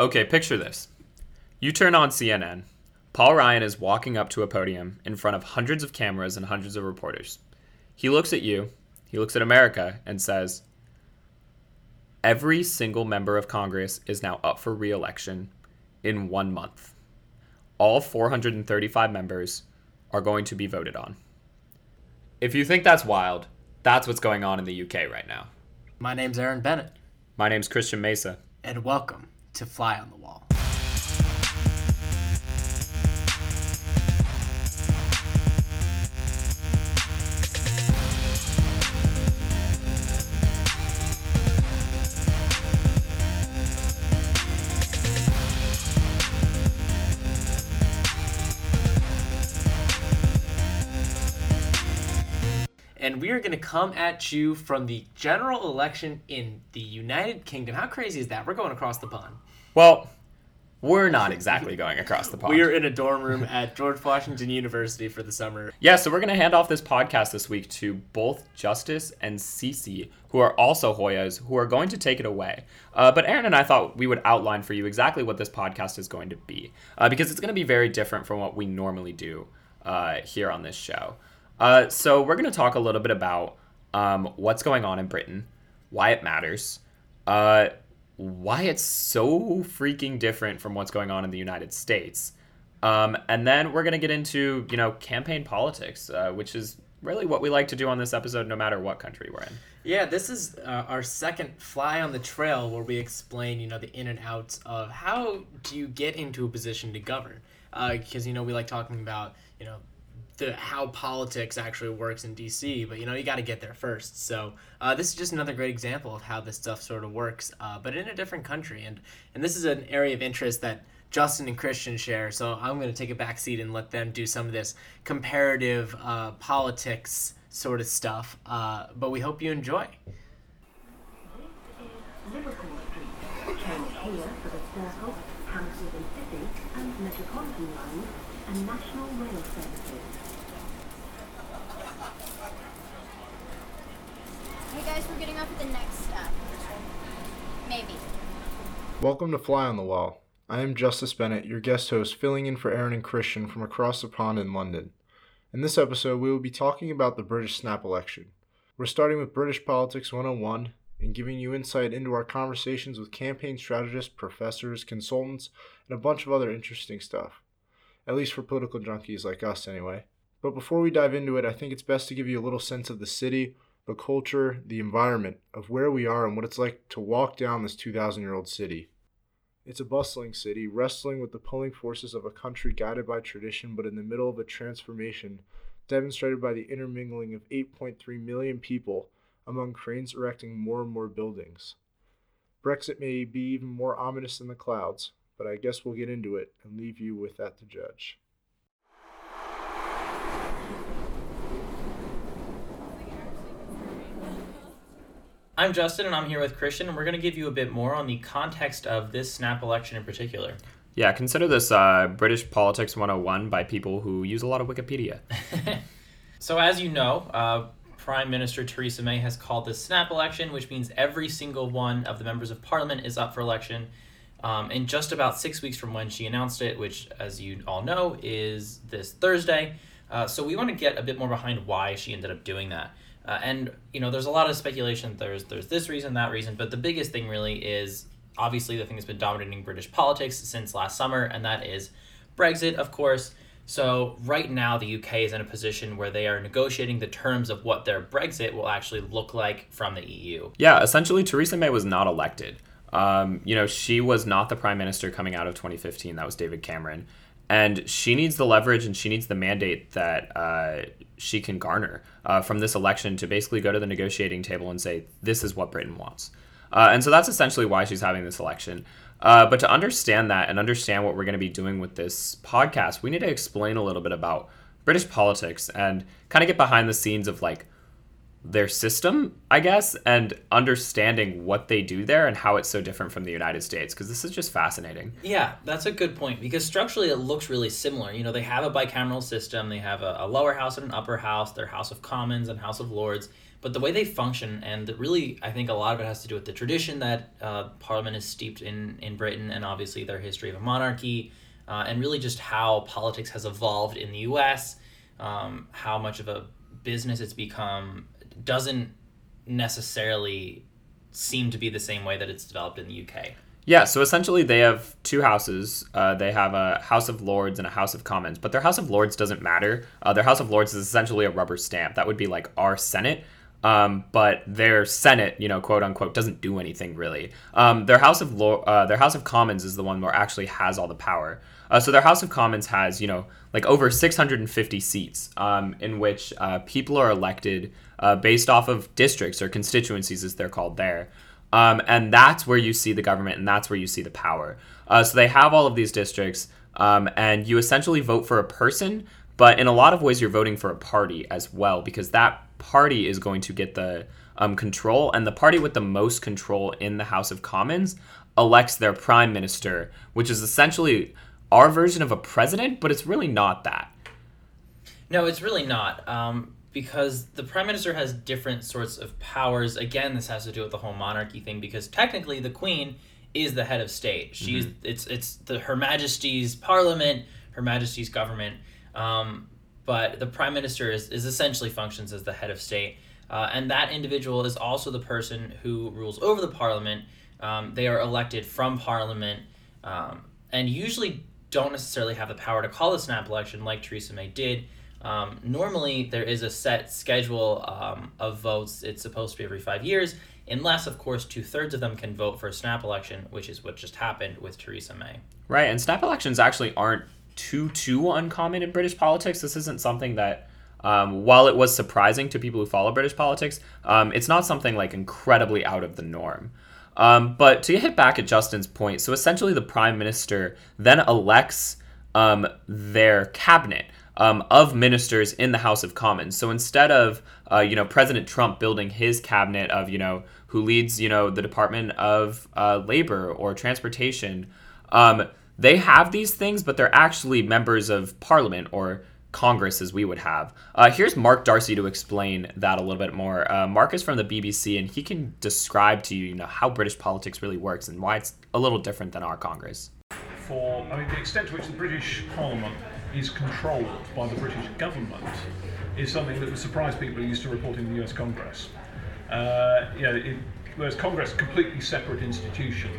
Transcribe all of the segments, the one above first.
Okay, picture this. You turn on CNN. Paul Ryan is walking up to a podium in front of hundreds of cameras and hundreds of reporters. He looks at you, he looks at America, and says, Every single member of Congress is now up for re election in one month. All 435 members are going to be voted on. If you think that's wild, that's what's going on in the UK right now. My name's Aaron Bennett, My name's Christian Mesa. and welcome to Fly on the Wall. We are going to come at you from the general election in the United Kingdom. How crazy is that? We're going across the pond. Well, we're not exactly going across the pond. We are in a dorm room at George Washington University for the summer. Yeah, so we're going to hand off this podcast this week to both Justin and Cece, who are also Hoyas, who are going to take it away. Uh, but Aaron and I thought we would outline for you exactly what this podcast is going to be, uh, because it's going to be very different from what we normally do uh, here on this show. Uh, so we're going to talk a little bit about um, what's going on in Britain, why it matters, uh, why it's so freaking different from what's going on in the United States. Um, and then we're going to get into, you know, campaign politics, uh, which is really what we like to do on this episode, no matter what country we're in. Yeah, this is uh, our second fly on the trail where we explain, you know, the in and outs of how do you get into a position to govern. Because, you know, we like talking about, you know, the how politics actually works in DC, but you know you got to get there first. So uh, this is just another great example of how this stuff sort of works, uh, but in a different country, and and this is an area of interest that Justin and Christian share. So I'm going to take a back seat and let them do some of this comparative uh, politics sort of stuff. Uh, but we hope you enjoy. Metropolitan lines, and National Rail services. Hey guys, we're getting off at the next stop. Maybe. Welcome to Fly on the Wall. I am Justin Bennett, your guest host, filling in for Aaron and Christian from across the pond in London. In this episode, we will be talking about the British snap election. We're starting with British Politics 101 and giving you insight into our conversations with campaign strategists, professors, consultants, and a bunch of other interesting stuff. At least for political junkies like us, anyway. But before we dive into it, I think it's best to give you a little sense of the city, the culture, the environment, of where we are and what it's like to walk down this 2,000 year old city. It's a bustling city, wrestling with the pulling forces of a country guided by tradition but in the middle of a transformation demonstrated by the intermingling of 8.3 million people among cranes erecting more and more buildings. Brexit may be even more ominous than the clouds, but I guess we'll get into it and leave you with that to judge. I'm Justin, and I'm here with Christian, and we're going to give you a bit more on the context of this snap election in particular. Yeah, consider this uh, British Politics 101 by people who use a lot of Wikipedia. So, as you know, uh, Prime Minister Theresa May has called this snap election, which means every single one of the members of Parliament is up for election um, in just about six weeks from when she announced it, which, as you all know, is this Thursday. Uh, so, we want to get a bit more behind why she ended up doing that. Uh, and you know, there's a lot of speculation. There's there's this reason, that reason, but the biggest thing really is obviously the thing that's been dominating British politics since last summer, and that is Brexit, of course. So right now, the UK is in a position where they are negotiating the terms of what their Brexit will actually look like from the EU. Yeah, essentially, Theresa May was not elected. Um, you know, she was not the prime minister coming out of 2015. That was David Cameron. And she needs the leverage and she needs the mandate that uh, she can garner uh, from this election to basically go to the negotiating table and say, this is what Britain wants. Uh, and so that's essentially why she's having this election. Uh, but to understand that and understand what we're going to be doing with this podcast, we need to explain a little bit about British politics and kind of get behind the scenes of like their system, I guess, and understanding what they do there and how it's so different from the United States because this is just fascinating. Yeah, that's a good point because structurally it looks really similar. You know, they have a bicameral system, they have a, a lower house and an upper house, their House of Commons and House of Lords, But the way they function, and really, I think a lot of it has to do with the tradition that uh, Parliament is steeped in in Britain, and obviously their history of a monarchy, uh, and really just how politics has evolved in the U.S., um, how much of a business it's become doesn't necessarily seem to be the same way that it's developed in the UK. Yeah, so essentially they have two houses. Uh, they have a House of Lords and a House of Commons, but their House of Lords doesn't matter. Uh, their House of Lords is essentially a rubber stamp. That would be like our Senate. Um, but their Senate, you know, quote unquote, doesn't do anything really. Um, their House of Lo- uh, their House of Commons is the one where actually has all the power. Uh, so their House of Commons has, you know, like over 650 seats, um, in which uh, people are elected uh, based off of districts or constituencies, as they're called there. Um, and that's where you see the government and that's where you see the power. Uh, so they have all of these districts, um, and you essentially vote for a person, but in a lot of ways, you're voting for a party as well, because that party is going to get the um, control, and the party with the most control in the House of Commons elects their prime minister, which is essentially our version of a president, but it's really not that. No, it's really not. Um, because the prime minister has different sorts of powers. Again, this has to do with the whole monarchy thing because technically the queen is the head of state. She's Mm-hmm. it's it's the Her Majesty's Parliament, Her Majesty's government. Um, but the prime minister is, is essentially functions as the head of state, uh, and that individual is also the person who rules over the parliament. Um, they are elected from parliament, um, and usually don't necessarily have the power to call a snap election like Theresa May did. Um, normally, there is a set schedule um, of votes. It's supposed to be every five years, unless, of course, two thirds of them can vote for a snap election, which is what just happened with Theresa May. Right, and snap elections actually aren't too too uncommon in British politics. This isn't something that, um, while it was surprising to people who follow British politics, um, it's not something like incredibly out of the norm. Um, but to hit back at Justin's point, so essentially the prime minister then elects um, their cabinet um, of ministers in the House of Commons. So instead of uh, you know President Trump building his cabinet of you know who leads you know the Department of uh, Labor or Transportation, um, they have these things, but they're actually members of Parliament or Congress as we would have. Uh, here's Mark D'Arcy to explain that a little bit more. Uh, Mark is from the BBC, and he can describe to you, you know, how British politics really works and why it's a little different than our Congress. for I mean the extent to which the British Parliament is controlled by the British government is something that would surprise people who used to report in the US Congress. Uh, you know, it, whereas Congress a completely separate institution.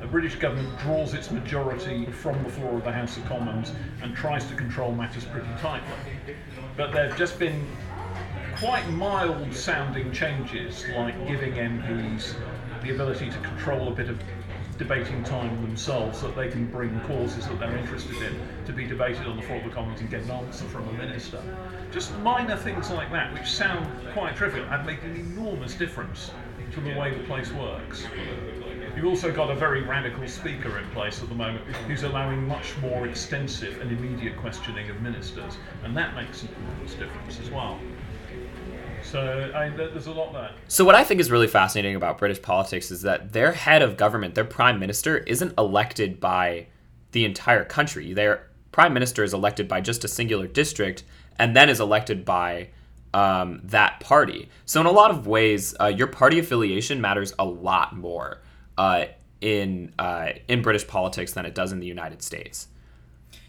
The British government draws its majority from the floor of the House of Commons and tries to control matters pretty tightly. But there have just been quite mild sounding changes, like giving MPs the ability to control a bit of debating time themselves, so that they can bring causes that they're interested in to be debated on the floor of the Commons and get an answer from a minister. Just minor things like that, which sound quite trivial, have made an enormous difference to the way the place works. You've also got a very radical speaker in place at the moment who's allowing much more extensive and immediate questioning of ministers, and that makes an enormous difference as well. So I, there's a lot there. So what I think is really fascinating about British politics is that their head of government, their prime minister, isn't elected by the entire country. Their prime minister is elected by just a singular district, and then is elected by um, that party. So in a lot of ways, uh, your party affiliation matters a lot more uh, in uh, in British politics than it does in the United States.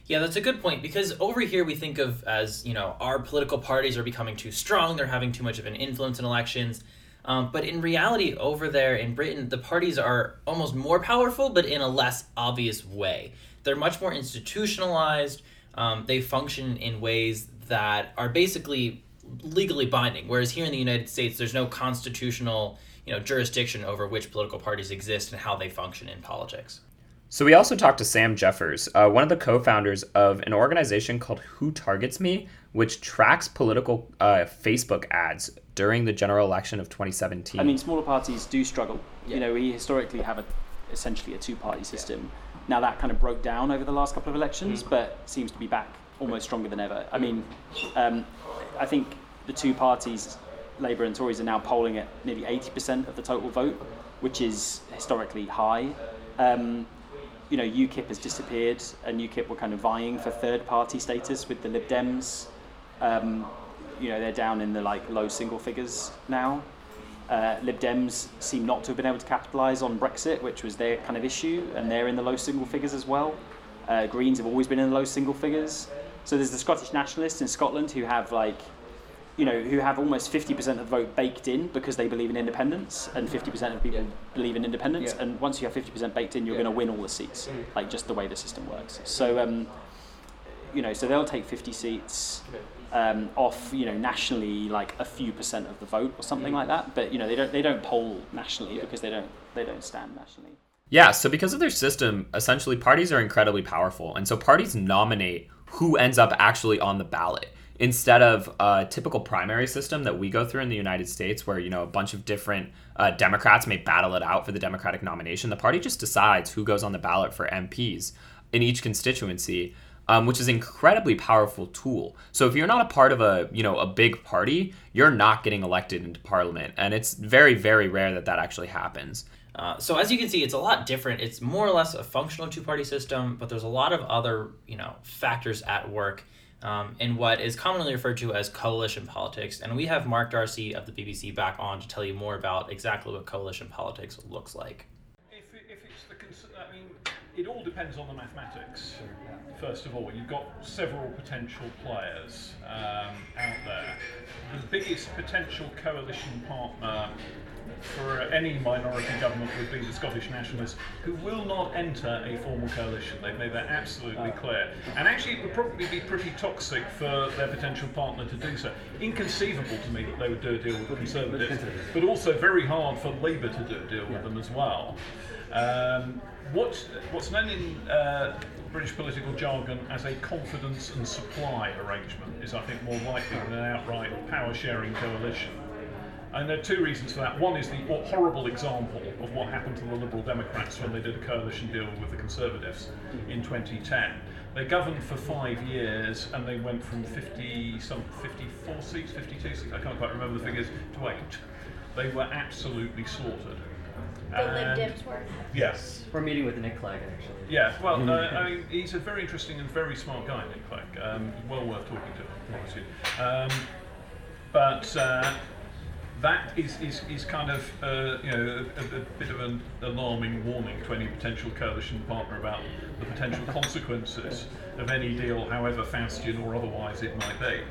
Yeah, that's a good point because over here we think of as you know our political parties are becoming too strong; they're having too much of an influence in elections. Um, but in reality, over there in Britain, the parties are almost more powerful, but in a less obvious way. They're much more institutionalized. Um, they function in ways that are basically legally binding. Whereas here in the United States, there's no constitutional you know jurisdiction over which political parties exist and how they function in politics. So we also talked to Sam Jeffers, uh, one of the co-founders of an organization called Who Targets Me, which tracks political uh, Facebook ads during the general election of 2017. I mean, smaller parties do struggle. You know, we historically have a, essentially a two-party system. Now that kind of broke down over the last couple of elections, but seems to be back almost stronger than ever. I mean, um, I think the two parties, Labour and Tories, are now polling at nearly 80% of the total vote, which is historically high. Um, you know, UKIP has disappeared, and UKIP were kind of vying for third-party status with the Lib Dems. Um, you know they're down in the like low single figures now. Uh, Lib Dems seem not to have been able to capitalise on Brexit, which was their kind of issue, and they're in the low single figures as well. Uh, Greens have always been in the low single figures. So there's the Scottish nationalists in Scotland who have like, you know, who have almost 50% of the vote baked in because they believe in independence, and 50% of people believe in independence. Yeah. And once you have 50% baked in, you're Yeah. going to win all the seats, like just the way the system works. So, um, you know, so they'll take 50 seats um, off, you know, nationally like a few percent of the vote or something like that. But you know, they don't they don't poll nationally because they don't they don't stand nationally. Yeah, so because of their system, essentially parties are incredibly powerful. And so parties nominate who ends up actually on the ballot instead of a typical primary system that we go through in the United States where, you know, a bunch of different uh, Democrats may battle it out for the Democratic nomination. The party just decides who goes on the ballot for MPs in each constituency. Um, which is an incredibly powerful tool. So if you're not a part of a you know a big party, you're not getting elected into parliament, and it's very very rare that that actually happens. Uh, so as you can see, it's a lot different. It's more or less a functional two-party system, but there's a lot of other, you know, factors at work um, in what is commonly referred to as coalition politics. And we have Mark D'Arcy of the BBC back on to tell you more about exactly what coalition politics looks like. If, it, if it's the I mean, it all depends on the mathematics. First of all, you've got several potential players um, out there. The biggest potential coalition partner for any minority government would be the Scottish Nationalists, who will not enter a formal coalition. They've made that absolutely clear. And actually, it would probably be pretty toxic for their potential partner to do so. Inconceivable to me that they would do a deal with the Conservatives, but also very hard for Labour to do a deal with them as well. Um, what, what's known in uh, British political jargon as a confidence and supply arrangement is, I think, more likely than an outright power sharing coalition. And there are two reasons for that. One is the horrible example of what happened to the Liberal Democrats when they did a coalition deal with the Conservatives in 2010. They governed for five years and they went from 50, some 54 seats, 52 seats, I can't quite remember the figures, to eight. They were absolutely slaughtered. The Lib Dems were. Yes. We're meeting with Nick Clegg actually. Yeah, well, uh, I mean, he's a very interesting and very smart guy, Nick Clegg. Um, well worth talking to, obviously. Um, but uh, that is, is, is kind of uh, you know a, a bit of an alarming warning to any potential coalition partner about the potential consequences of any deal, however Faustian or otherwise it might be.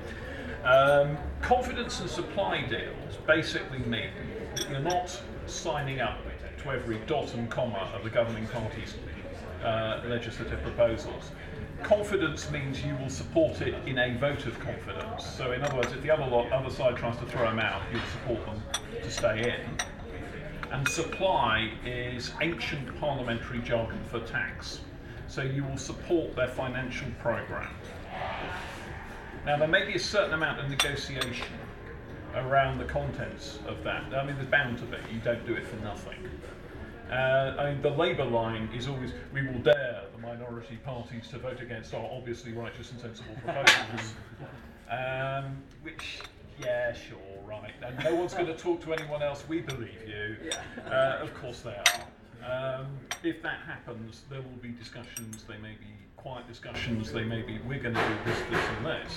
Um, confidence and supply deals basically mean that you're not signing up to every dot and comma of the governing party's uh, legislative proposals. Confidence means you will support it in a vote of confidence. So, in other words, if the other other side tries to throw them out, you'll support them to stay in. And supply is ancient parliamentary jargon for tax. So you will support their financial programme. Now, there may be a certain amount of negotiation around the contents of that. I mean, there's bound to be. You don't do it for nothing. Uh, I mean, the Labour line is always, we will dare the minority parties to vote against our obviously righteous and sensible proposals. um, which, yeah, sure, right. And no one's going to talk to anyone else. We believe you. Uh, of course they are. Um, if that happens, there will be discussions. They may be quiet discussions. They may be, we're going to do this, this, and this.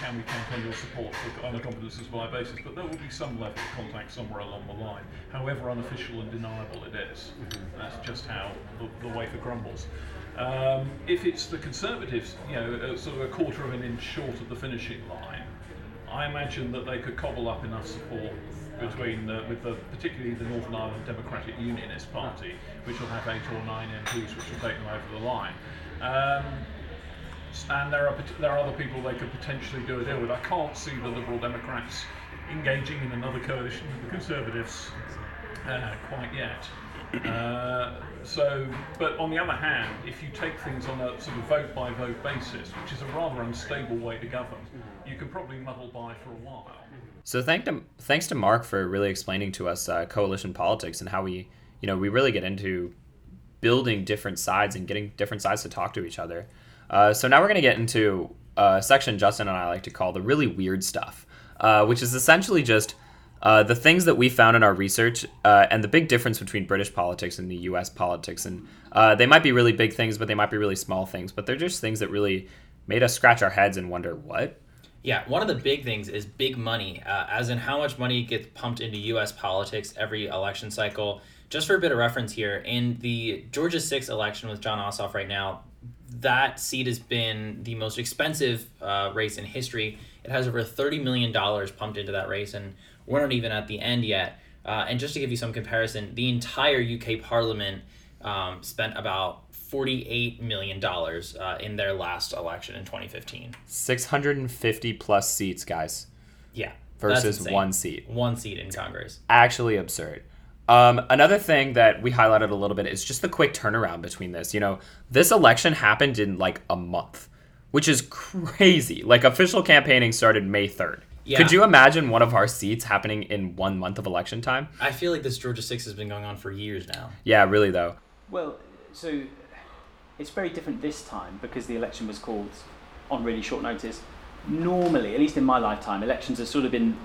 Can we count on your support for, on a and supply basis? But there will be some level of contact somewhere along the line, however unofficial and deniable it is. That's just how the, the wafer crumbles. Um, if it's the Conservatives, you know, uh, sort of a quarter of an inch short of the finishing line, I imagine that they could cobble up enough support between, uh, with the, particularly the Northern Ireland Democratic Unionist Party, which will have eight or nine MPs, which will take them over the line. Um, and there are there are other people they could potentially do a deal with. I can't see the Liberal Democrats engaging in another coalition with the Conservatives uh, quite yet. Uh, so, but on the other hand, if you take things on a sort of vote by vote basis, which is a rather unstable way to govern, you can probably muddle by for a while. So thank to, thanks to Mark for really explaining to us uh, coalition politics and how we, you know, we really get into building different sides and getting different sides to talk to each other. Uh, so now we're going to get into a section Justin and I like to call the really weird stuff, uh, which is essentially just uh, the things that we found in our research uh, and the big difference between British politics and the U.S. politics. And uh, they might be really big things, but they might be really small things. But they're just things that really made us scratch our heads and wonder what. Yeah, one of the big things is big money, uh, as in how much money gets pumped into U.S. politics every election cycle. Just for a bit of reference here, in the Georgia 6 election with Jon Ossoff right now, that seat has been the most expensive uh, race in history. It has over $30 million pumped into that race, and we're not even at the end yet. Uh, and just to give you some comparison, the entire UK Parliament um, spent about $48 million uh, in their last election in 2015. 650 plus seats, guys, Yeah. versus one seat. One seat in Congress. Actually absurd. Um, another thing that we highlighted a little bit is just the quick turnaround between this. You know, this election happened in like a month, which is crazy. Like official campaigning started May 3rd. Yeah. Could you imagine one of our seats happening in one month of election time? I feel like this Georgia 6 has been going on for years now. Yeah, really though. Well, so it's very different this time because the election was called on really short notice. Normally, at least in my lifetime, elections have sort of been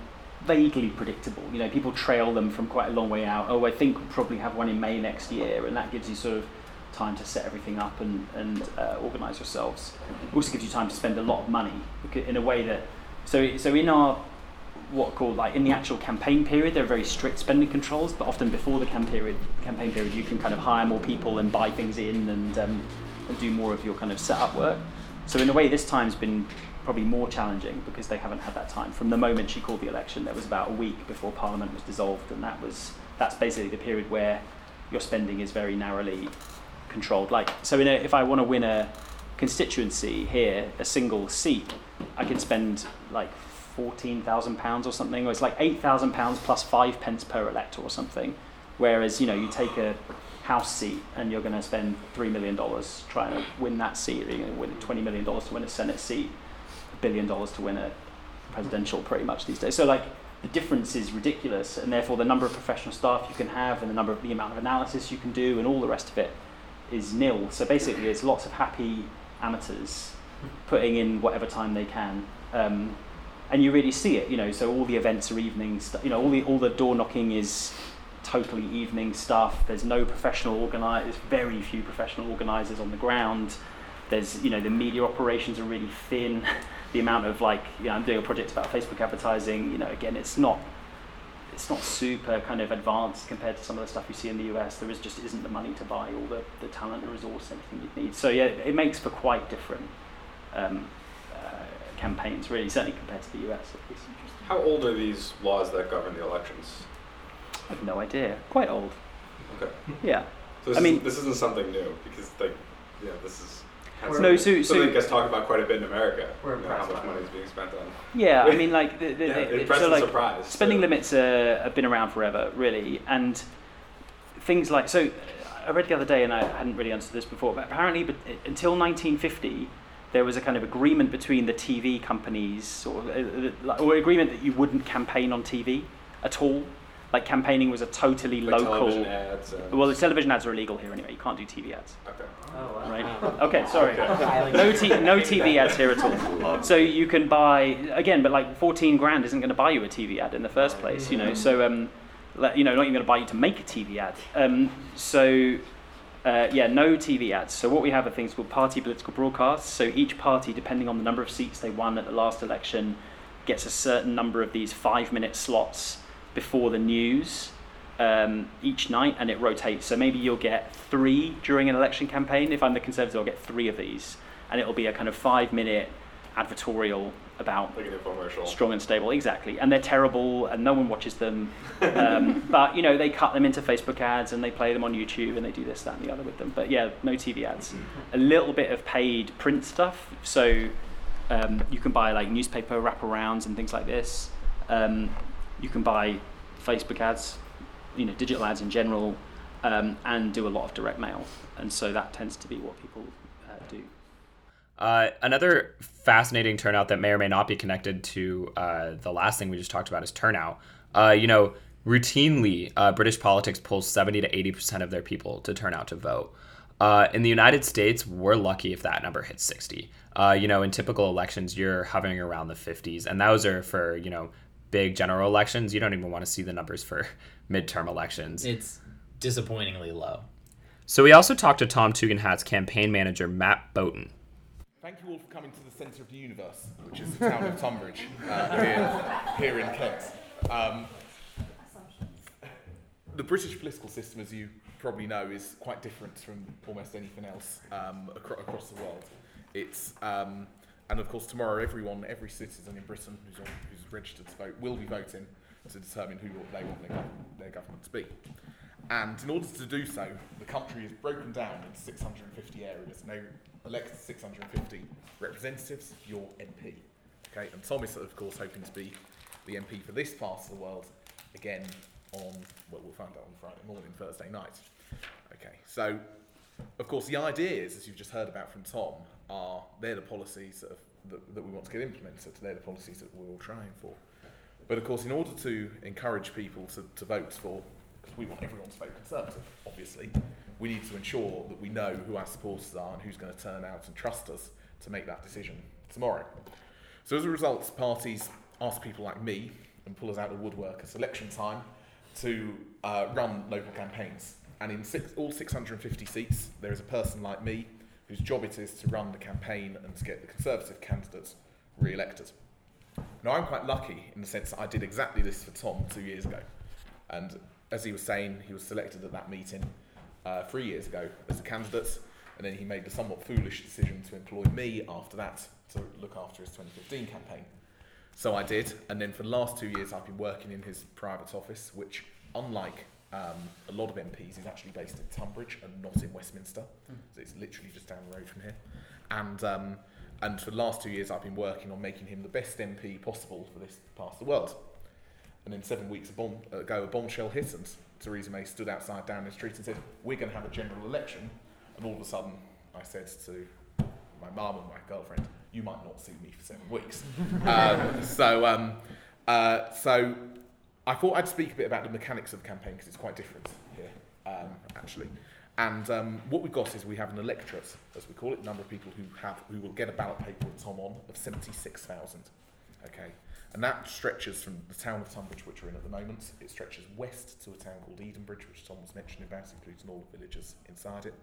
vaguely predictable. You know, people trail them from quite a long way out. Oh, I think we'll probably have one in May next year, and that gives you sort of time to set everything up and, and uh, organise yourselves. It also gives you time to spend a lot of money in a way that. So, so in our what are called like in the actual campaign period, there are very strict spending controls. But often before the campaign period, campaign period, you can kind of hire more people and buy things in and, um, and do more of your kind of setup work. So in a way, this time's been probably more challenging because they haven't had that time. From the moment she called the election, there was about a week before Parliament was dissolved, and that was that's basically the period where your spending is very narrowly controlled. Like so, a, if I want to win a constituency here, a single seat, I can spend like fourteen thousand pounds or something, or it's like eight thousand pounds plus five pence per elector or something. Whereas you know you take a house seat and you're going to spend three million dollars trying to win that seat. You're going to win twenty million dollars to win a Senate seat, billion dollars to win a presidential, pretty much these days. So like the difference is ridiculous, and therefore the number of professional staff you can have, and the number of the amount of analysis you can do, and all the rest of it is nil. So basically, it's lots of happy amateurs putting in whatever time they can. Um, and you really see it, you know. So all the events are evening, you know, all the all the door knocking is totally evening stuff. There's no professional organizers, there's very few professional organizers on the ground. There's, you know, the media operations are really thin. the amount of like, you know, I'm doing a project about Facebook advertising. You know, again, it's not it's not super kind of advanced compared to some of the stuff you see in the US. There is just isn't the money to buy all the, the talent, the resource, everything you'd need. So yeah, it makes for quite different um, uh, campaigns, really, certainly compared to the US. At least. How old are these laws that govern the elections? I have no idea. Quite old. Okay. Yeah. So this, I mean- is, this isn't something new because like, yeah, this is has No, something, so- something so- gets talked about quite a bit in America. We're you know, how much money it. is being spent on. Yeah, I mean, like the, the, Yeah, the- impressed so like surprised, spending so- limits uh, have been around forever, really, and things like so. I read the other day, and I hadn't really understood this before, but apparently, but until 1950, there was a kind of agreement between the TV companies, or, uh, uh, or agreement that you wouldn't campaign on TV at all. Like campaigning was a totally Like local. television ads. And, Well, the television ads are illegal here anyway. You can't do TV ads. okay. Oh, Right. Okay, sorry. No, t- no TV ads here at all. So you can buy again, but like 14 grand isn't going to buy you a TV ad in the first place, you know. So um, you know, not even going to buy you to make a TV ad. Um, so uh, yeah, no TV ads. So what we have are things called party political broadcasts. So each party, depending on the number of seats they won at the last election, gets a certain number of these five-minute slots before the news um, each night, and it rotates. So maybe you'll get three during an election campaign. If I'm the Conservative, I'll get three of these, and it'll be a kind of five-minute advertorial about Like strong and stable. Exactly. And they're terrible and no one watches them. Um, but you know they cut them into facebook ads and they play them on youtube and they do this that and the other with them. But yeah no tv ads. A little bit of paid print stuff. So um, you can buy like newspaper wraparounds and things like this. Um, you can buy facebook ads you know digital ads in general um, and do a lot of direct mail and so that tends to be what people uh, do Uh, another fascinating turnout that may or may not be connected to uh, the last thing we just talked about is turnout. Uh, you know, routinely, uh, British politics pulls 70 to 80% of their people to turn out to vote. Uh, in the United States, we're lucky if that number hits 60. Uh, you know, in typical elections, you're hovering around the 50s, and those are for, you know, big general elections. You don't even want to see the numbers for midterm elections. It's disappointingly low. So we also talked to Tom Tugendhat's campaign manager, Matt Bowden. Thank you all for coming to the centre of the universe, which is the town of Tonbridge, uh, here, here in Kent. Um, the British political system, as you probably know, is quite different from almost anything else um, acro- across the world. It's um, and of course tomorrow, everyone, every citizen in Britain who's, on, who's registered to vote will be voting to determine who they want their, their government to be. And in order to do so, the country is broken down into 650 areas. Now, elect 650 representatives, your MP. Okay, and Tom is, of course, hoping to be the MP for this part of the world again on, well, we'll find out on Friday morning, Thursday night. Okay, so, of course, the ideas, as you've just heard about from Tom, are they're the policies that, have, that, that we want to get implemented. They're the policies that we're all trying for. But of course, in order to encourage people to, to vote for, because we want everyone to vote Conservative, obviously, we need to ensure that we know who our supporters are and who's going to turn out and trust us to make that decision tomorrow. So as a result, parties ask people like me and pull us out of the woodwork at election time to uh, run local campaigns. And in six, all 650 seats, there is a person like me whose job it is to run the campaign and to get the Conservative candidates re-elected. Now, I'm quite lucky in the sense that I did exactly this for Tom two years ago. And as he was saying, he was selected at that meeting uh, three years ago as a candidate, and then he made the somewhat foolish decision to employ me after that to look after his 2015 campaign. So I did, and then for the last two years, I've been working in his private office, which, unlike um, a lot of MPs, is actually based in Tonbridge and not in Westminster. So it's literally just down the road from here. And um, and for the last two years, I've been working on making him the best MP possible for this part of the world. And then seven weeks ago, a bombshell hit, and Theresa May stood outside Downing Street and said, "We're going to have a general election." And all of a sudden, I said to my mum and my girlfriend, "You might not see me for seven weeks." um, so, um, uh, so I thought I'd speak a bit about the mechanics of the campaign because it's quite different here, um, actually. And um, what we've got is we have an electorate, as we call it, number of people who have who will get a ballot paper with Tom on of seventy six thousand. Okay, and that stretches from the town of Tonbridge, which we're in at the moment. It stretches west to a town called Edenbridge, which Tom was mentioning about, includes all the villages inside it,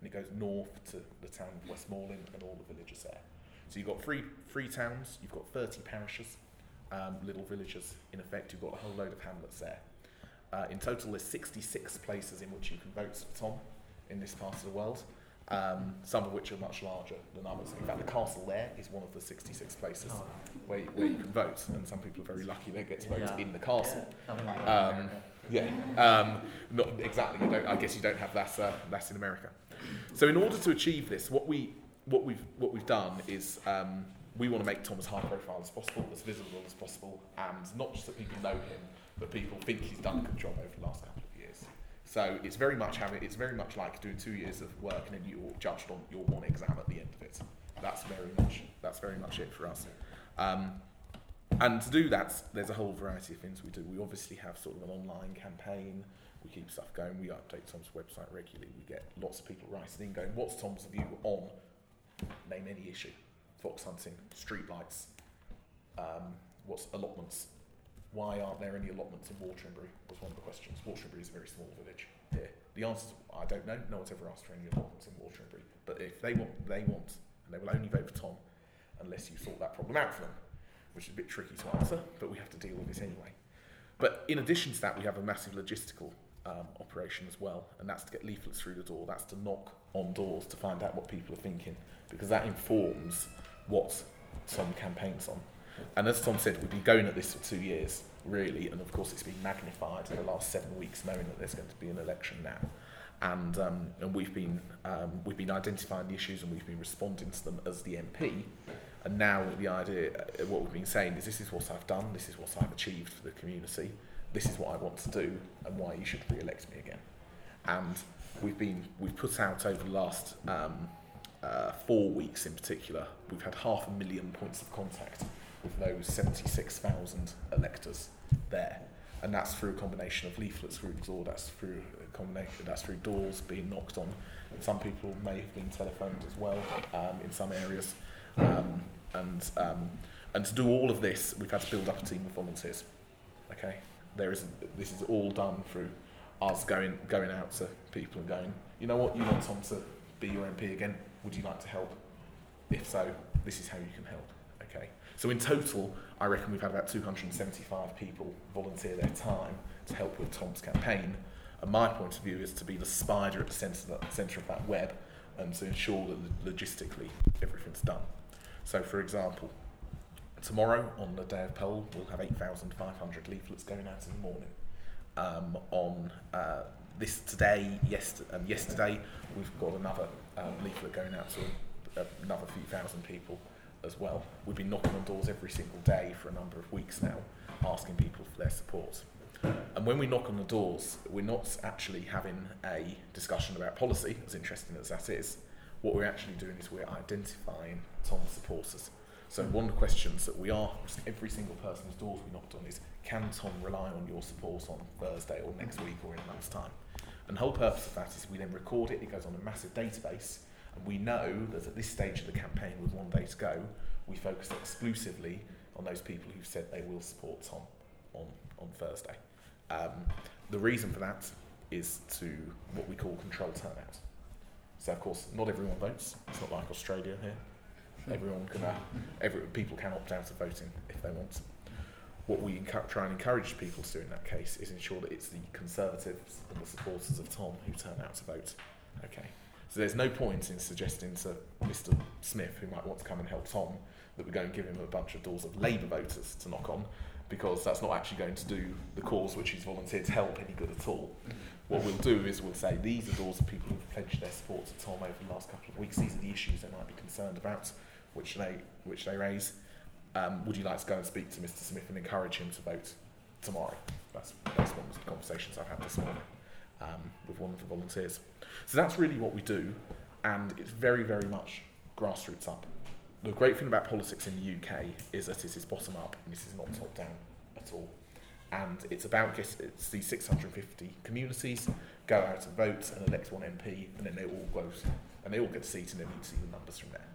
and it goes north to the town of West Malling and all the villages there. So you've got three three towns, you've got thirty parishes, um, little villages in effect. You've got a whole load of hamlets there. Uh, in total, there's 66 places in which you can vote, Tom, in this part of the world. Um, some of which are much larger than others. In fact, the castle there is one of the 66 places where, where you can vote, and some people are very lucky they get to vote Yeah. in the castle. Yeah. Um, yeah, um, not exactly. You I guess you don't have that. Uh, that's in America. So, in order to achieve this, what we what we've what we've done is um, we want to make Tom as high profile as possible, as visible as possible, and not just that people know him, but people think he's done a good job over the last couple of years. So it's very much having it's very much like doing two years of work and then you're judged on your one exam at the end of it. That's very much that's very much it for us. Um, and to do that, there's a whole variety of things we do. We obviously have sort of an online campaign. We keep stuff going. We update Tom's website regularly. We get lots of people writing in going, "What's Tom's view on name any issue? Fox hunting, streetlights, um, what's allotments? Why aren't there any allotments in Wateringbury? Was one of the questions. Wateringbury is a very small village here. The answer I don't know. No one's ever asked for any allotments in Wateringbury. But if they want, they want, and they will only vote for Tom unless you sort that problem out for them, which is a bit tricky to answer, but we have to deal with it anyway. But in addition to that, we have a massive logistical um, operation as well, and that's to get leaflets through the door. That's to knock on doors to find out what people are thinking, because that informs what Tom campaigns on. And as Tom said, we've been going at this for two years, really, and of course it's been magnified in the last seven weeks, knowing that there's going to be an election now. And, um, and we've been um, we've been identifying the issues and we've been responding to them as the MP. And now the idea, uh, what we've been saying is, this is what I've done, this is what I've achieved for the community, this is what I want to do, and why you should re-elect me again. And we've been we've put out over the last um, uh, four weeks in particular, we've had half a million points of contact with those 76,000 electors there. And that's through a combination of leaflets through door, that's through a combination, that's through doors being knocked on. And some people may have been telephoned as well um, in some areas. Um, and, um, and to do all of this, we've had to build up a team of volunteers. Okay, there is this is all done through us going going out to people and going, you know what, you want Tom to be your MP again? Would you like to help? If so, this is how you can help. Okay. So in total, I reckon we've had about 275 people volunteer their time to help with Tom's campaign. And my point of view is to be the spider at the centre of that, centre of that web and to ensure that logistically everything's done. So, for example, tomorrow on the day of poll, we'll have 8,500 leaflets going out in the morning. Um, on uh, this today, um, yesterday, we've got another um, leaflet going out to uh, another few thousand people as well. We've been knocking on doors every single day for a number of weeks now, asking people for their support. And when we knock on the doors, we're not actually having a discussion about policy, as interesting as that is. What we're actually doing is we're identifying Tom's supporters. So one of the questions that we are, every single person's doors we knocked on is, can Tom rely on your support on Thursday or next week or in a month's time? And the whole purpose of that is we then record it, it goes on a massive database, and we know that at this stage of the campaign, with one day to go, we focus exclusively on those people who've said they will support Tom on, on Thursday. Um, the reason for that is to what we call control turnout. So, of course, not everyone votes. It's not like Australia here. Everyone can, uh, every, people can opt out of voting if they want. What we try and encourage people to do in that case is ensure that it's the Conservatives and the supporters of Tom who turn out to vote. Okay. So there's no point in suggesting to Mr. Smith, who might want to come and help Tom, that we go and give him a bunch of doors of Labour voters to knock on, because that's not actually going to do the cause which he's volunteered to help any good at all. What we'll do is we'll say these are doors of people who've pledged their support to Tom over the last couple of weeks. These are the issues they might be concerned about, which they which they raise. Um, would you like to go and speak to Mr. Smith and encourage him to vote tomorrow? That's, that's one of the conversations I've had this morning um, with one of the volunteers. So that's really what we do, and it's very, very much grassroots up. The great thing about politics in the UK is that it is bottom up and this is not top down at all. And it's about get, it's these 650 communities go out and vote and elect one MP, and then they all vote and they all get a seat, and then you see the numbers from there.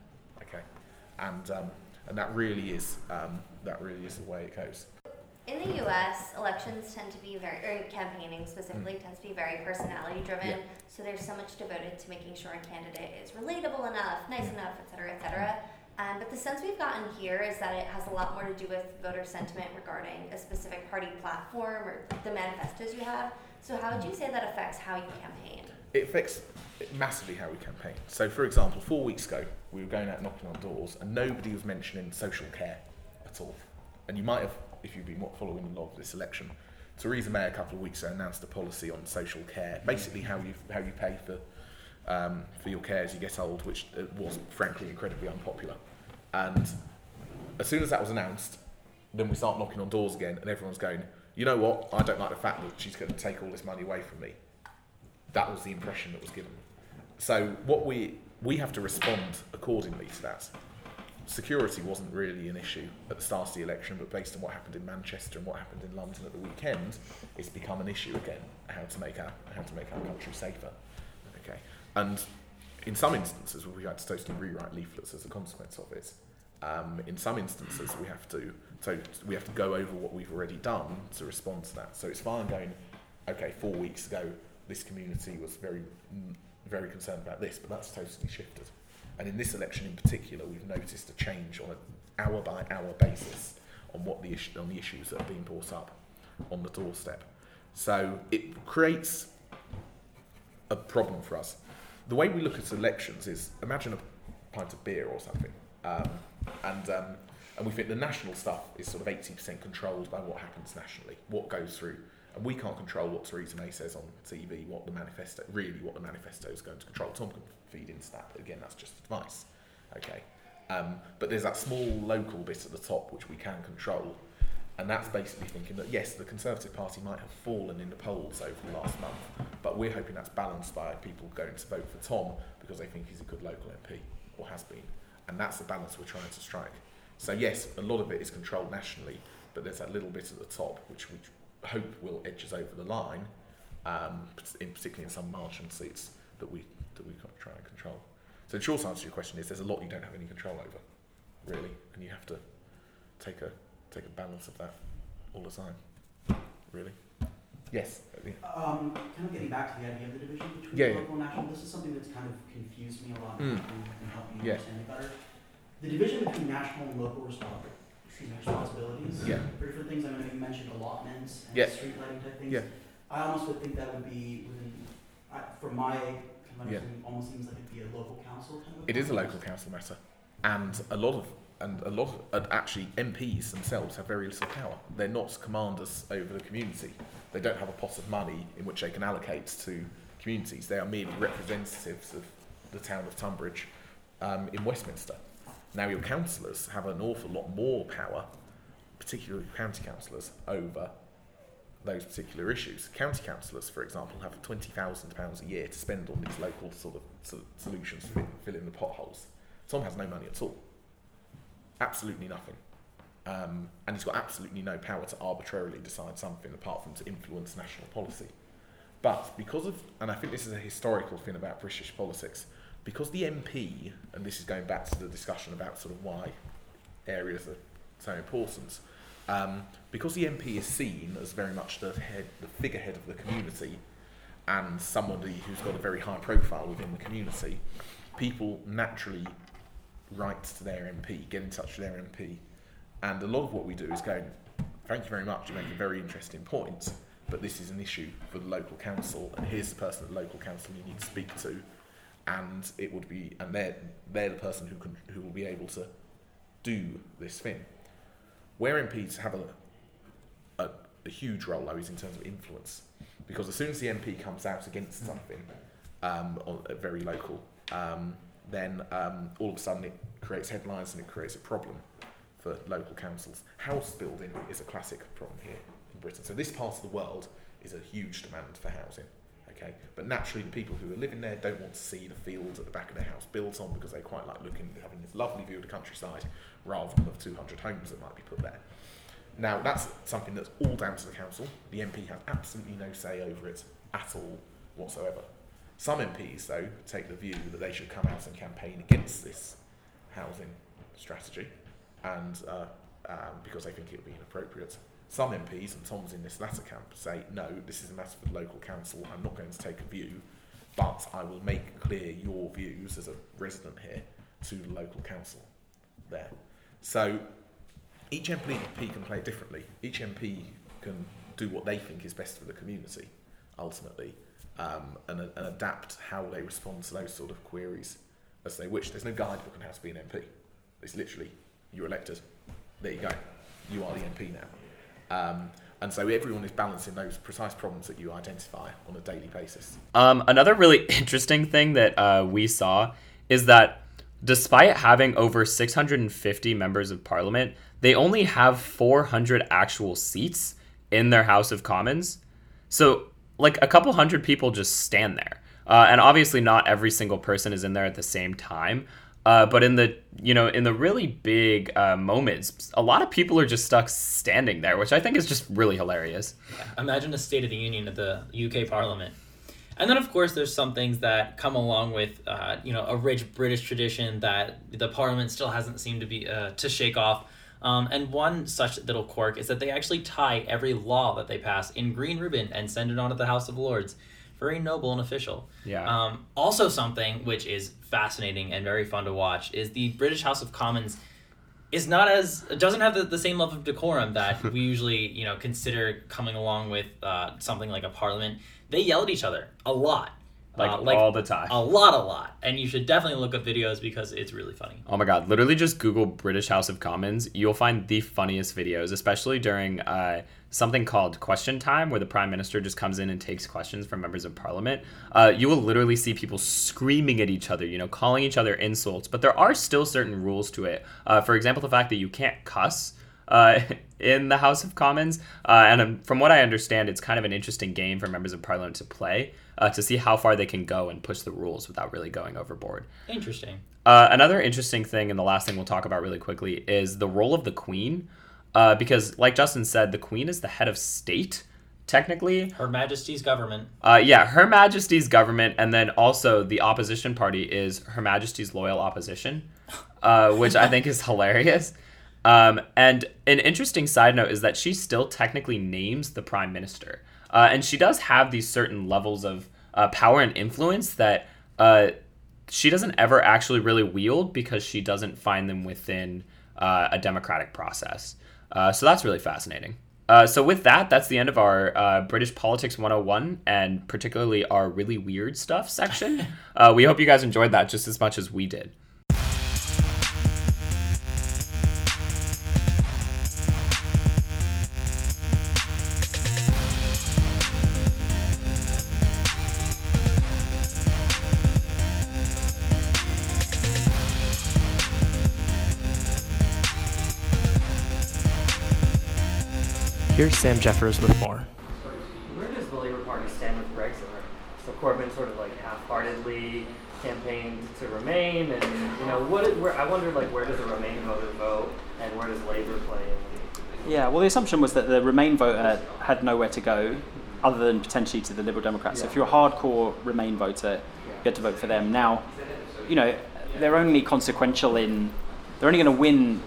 And um, and that really is um, that really is the way it goes. In the U.S., elections tend to be very, or campaigning specifically mm. tends to be very personality driven. Yeah. So there's so much devoted to making sure a candidate is relatable enough, nice mm. enough, et cetera, et cetera. Um, but the sense we've gotten here is that it has a lot more to do with voter sentiment regarding a specific party platform or the manifestos you have. So how would you say that affects how you campaign? It affects massively how we campaign. So, for example, four weeks ago, we were going out knocking on doors, and nobody was mentioning social care at all. And you might have, if you've been following of this election, Theresa May a couple of weeks ago announced a policy on social care, basically how you how you pay for um, for your care as you get old, which uh, was frankly incredibly unpopular. And as soon as that was announced, then we start knocking on doors again, and everyone's going, you know what? I don't like the fact that she's going to take all this money away from me. That was the impression that was given. So what we we have to respond accordingly to that. Security wasn't really an issue at the start of the election, but based on what happened in Manchester and what happened in London at the weekend, it's become an issue again. How to make our how to make our country safer. Okay, and in some instances, we had to totally rewrite leaflets as a consequence of it. Um, in some instances, we have to so we have to go over what we've already done to respond to that. So it's fine going, okay, four weeks ago, this community was very very concerned about this, but that's totally shifted. And in this election in particular, we've noticed a change on an hour by hour basis on what the issue, on the issues that are being brought up on the doorstep. So it creates a problem for us the way we look at elections is imagine a pint of beer or something, um, and um, and we think the national stuff is sort of eighty percent controlled by what happens nationally, what goes through, and we can't control what Theresa May says on TV, what the manifesto, really what the manifesto is going to control. Tom can feed into that, but again, that's just advice. Okay, um, but there's that small local bit at the top which we can control, and that's basically thinking that yes, the Conservative Party might have fallen in the polls over the last month, but we're hoping that's balanced by people going to vote for Tom because they think he's a good local MP, or has been. And that's the balance we're trying to strike. So, yes, a lot of it is controlled nationally, but there's that little bit at the top which we hope will edge us over the line, um, in, particularly in some margin seats that we, that we try and control. So, the short answer to your question is there's a lot you don't have any control over, really, and you have to take a take a balance of that all the time. Really? Yes. Um, kind of getting back to the idea of the division between yeah, local and national, this is something that's kind of confused me a lot mm. and, and helped me yeah. understand it better. the division between national and local respons- me, responsibilities Yeah. for different things. I know you mentioned allotments and Yeah. street lighting type things. Yeah. I almost would think that would be within, I, from my kind of Yeah. understanding, almost seems like it'd be a local council kind of. It is a local council matter, and a lot of and a lot of and actually MPs themselves have very little power. They're not commanders over the community. They don't have a pot of money in which they can allocate to communities. They are merely representatives of the town of Tonbridge um, in Westminster. Now your councillors have an awful lot more power, particularly county councillors, over those particular issues. County councillors, for example, have twenty thousand pounds a year to spend on these local sort of so- solutions to fill in the potholes. Tom has no money at all, absolutely nothing, um, and he's got absolutely no power to arbitrarily decide something apart from to influence national policy. But because of, and I think this is a historical thing about British politics, because the MP, and this is going back to the discussion about sort of why areas are so important, um, because the MP is seen as very much the head, the figurehead of the community, and somebody who's got a very high profile within the community, people naturally write to their MP, get in touch with their MP, and a lot of what we do is go, thank you very much, you make a very interesting point, but this is an issue for the local council, and here's the person at the local council you need to speak to, and it would be, and they're they're the person who can who will be able to do this thing. Where MPs have a, a, a huge role though is in terms of influence, because as soon as the MP comes out against something, um, on, uh, very local, um, then um, all of a sudden it creates headlines and it creates a problem for local councils. House building is a classic problem here in Britain. So this part of the world is a huge demand for housing. Okay, but naturally the people who are living there don't want to see the fields at the back of their house built on because they quite like looking having this lovely view of the countryside rather than of 200 homes that might be put there. Now that's something that's all down to the council. The MP has absolutely no say over it at all whatsoever. Some MPs though take the view that they should come out and campaign against this housing strategy, and uh, um, because they think it would be inappropriate. Some MPs, and Tom's in this latter camp, say, no, this is a matter for the local council, I'm not going to take a view, but I will make clear your views as a resident here to the local council there. So each MP can play it differently. Each MP can do what they think is best for the community, ultimately, um, and, and adapt how they respond to those sort of queries as they wish. There's no guidebook on how to be an MP. It's literally, you're elected. There you go. You are the MP now. Um, and so everyone is balancing those precise problems that you identify on a daily basis. Um, another really interesting thing that uh, we saw is that despite having over 650 members of parliament, they only have 400 actual seats in their House of Commons. So, like, a couple hundred people just stand there. Uh, and obviously, not every single person is in there at the same time. Uh, but in the you know in the really big uh, moments, a lot of people are just stuck standing there, which I think is just really hilarious. Imagine the State of the Union of the UK Parliament. And then, of course, there's some things that come along with, uh, you know, a rich British tradition that the Parliament still hasn't seemed to be uh, to shake off. Um, and one such little quirk is that they actually tie every law that they pass in green ribbon and send it on to the House of Lords. Very noble and official. Yeah. Um, also, something which is fascinating and very fun to watch is the British House of Commons is not as doesn't have the, the same level of decorum that we usually you know consider coming along with uh, something like a parliament. They yell at each other a lot, Like, Uh, all the time. a lot, a lot, and you should definitely look up videos because it's really funny. Oh my god, literally just Google British House of Commons. You'll find the funniest videos, especially during uh, something called Question Time, where the Prime Minister just comes in and takes questions from members of Parliament. Uh, you will literally see people screaming at each other, you know, calling each other insults, but there are still certain rules to it. Uh, for example, the fact that you can't cuss. Uh, in the House of Commons, uh, and um, from what I understand, it's kind of an interesting game for members of Parliament to play uh, to see how far they can go and push the rules without really going overboard. Interesting. Uh, another interesting thing, and the last thing we'll talk about really quickly, is the role of the Queen. Uh, because, like Justin said, the Queen is the head of state, technically. Her Majesty's government. Uh, yeah, Her Majesty's government, and then also the opposition party is Her Majesty's Loyal Opposition, uh, which I think is hilarious. Um, and an interesting side note is that she still technically names the Prime Minister. Uh, and she does have these certain levels of uh, power and influence that uh, she doesn't ever actually really wield because she doesn't find them within uh, a democratic process. Uh, so that's really fascinating. Uh, so with that, that's the end of our uh, British Politics 101 and particularly our really weird stuff section. uh, we hope you guys enjoyed that just as much as we did. Here's Sam Jeffers with more. Where does the Labour Party stand with Brexit? So Corbyn sort of like half-heartedly campaigned to remain, and you know, what? Where, I wonder, like, where does the Remain voter vote, and where does Labour play? Yeah, well, the assumption was that the Remain voter had nowhere to go other than potentially to the Liberal Democrats. So if you're a hardcore Remain voter, you get to vote for them. Now, you know, they're only consequential in, they're only going to win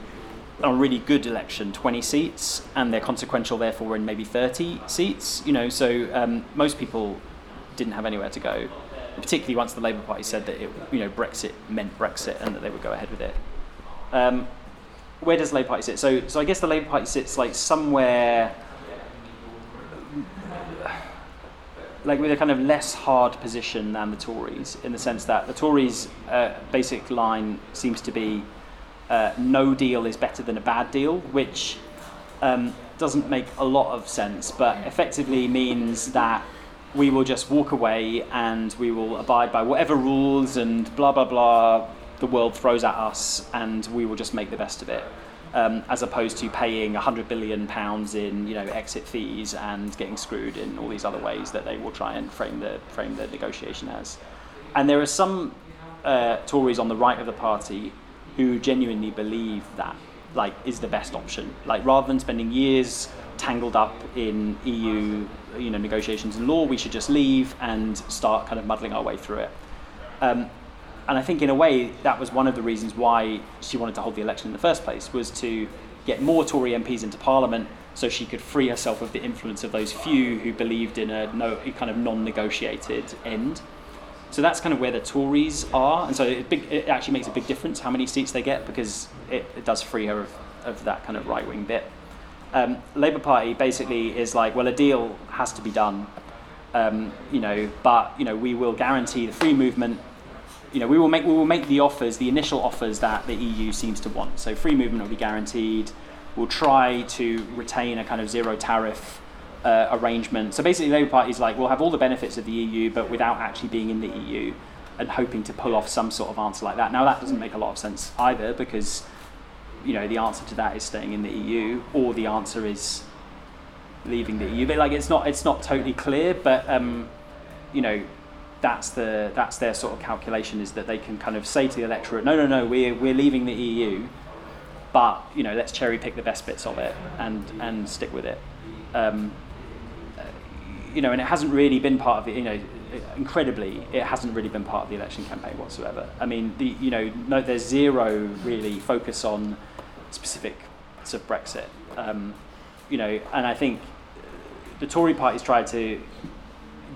a really good election 20 seats, and they're consequential therefore in maybe 30 seats. You know, so um, most people didn't have anywhere to go, particularly once the Labour Party said that it, you know, Brexit meant Brexit and that they would go ahead with it. Um, where does the Labour Party sit? So, so I guess the Labour Party sits like somewhere, like with a kind of less hard position than the Tories, in the sense that the Tories' uh, basic line seems to be uh, no deal is better than a bad deal, which um, doesn't make a lot of sense, but effectively means that we will just walk away and we will abide by whatever rules and blah blah blah the world throws at us, and we will just make the best of it. Um, as opposed to paying 100 billion pounds in you know exit fees and getting screwed in all these other ways that they will try and frame the frame the negotiation as. And there are some uh, Tories on the right of the party who genuinely believe that like is the best option. Like rather than spending years tangled up in EU you know negotiations and law, we should just leave and start kind of muddling our way through it. Um, and I think in a way that was one of the reasons why she wanted to hold the election in the first place was to get more Tory MPs into Parliament so she could free herself of the influence of those few who believed in a no kind of non-negotiated end. So that's kind of where the Tories are, and so it, big, it actually makes a big difference how many seats they get because it, it does free her of, of that kind of right wing bit. Um, Labour Party basically is like, well, a deal has to be done, um, you know, but you know we will guarantee the free movement. You know, we will make we will make the offers, the initial offers that the EU seems to want. So free movement will be guaranteed. We'll try to retain a kind of zero tariff uh, arrangement. So basically, the Labour Party is like, we'll have all the benefits of the EU, but without actually being in the EU, and hoping to pull off some sort of answer like that. Now, that doesn't make a lot of sense either, because you know the answer to that is staying in the EU, or the answer is leaving the EU. But like, it's not it's not totally clear, but um, you know. That's the that's their sort of calculation is that they can kind of say to the electorate, no, no, no, we're we're leaving the EU, but you know let's cherry pick the best bits of it and and stick with it. Um, you know, and it hasn't really been part of it. You know, incredibly, it hasn't really been part of the election campaign whatsoever. I mean, the you know, no, there's zero really focus on specific of Brexit. Um, you know, and I think the Tory party's tried to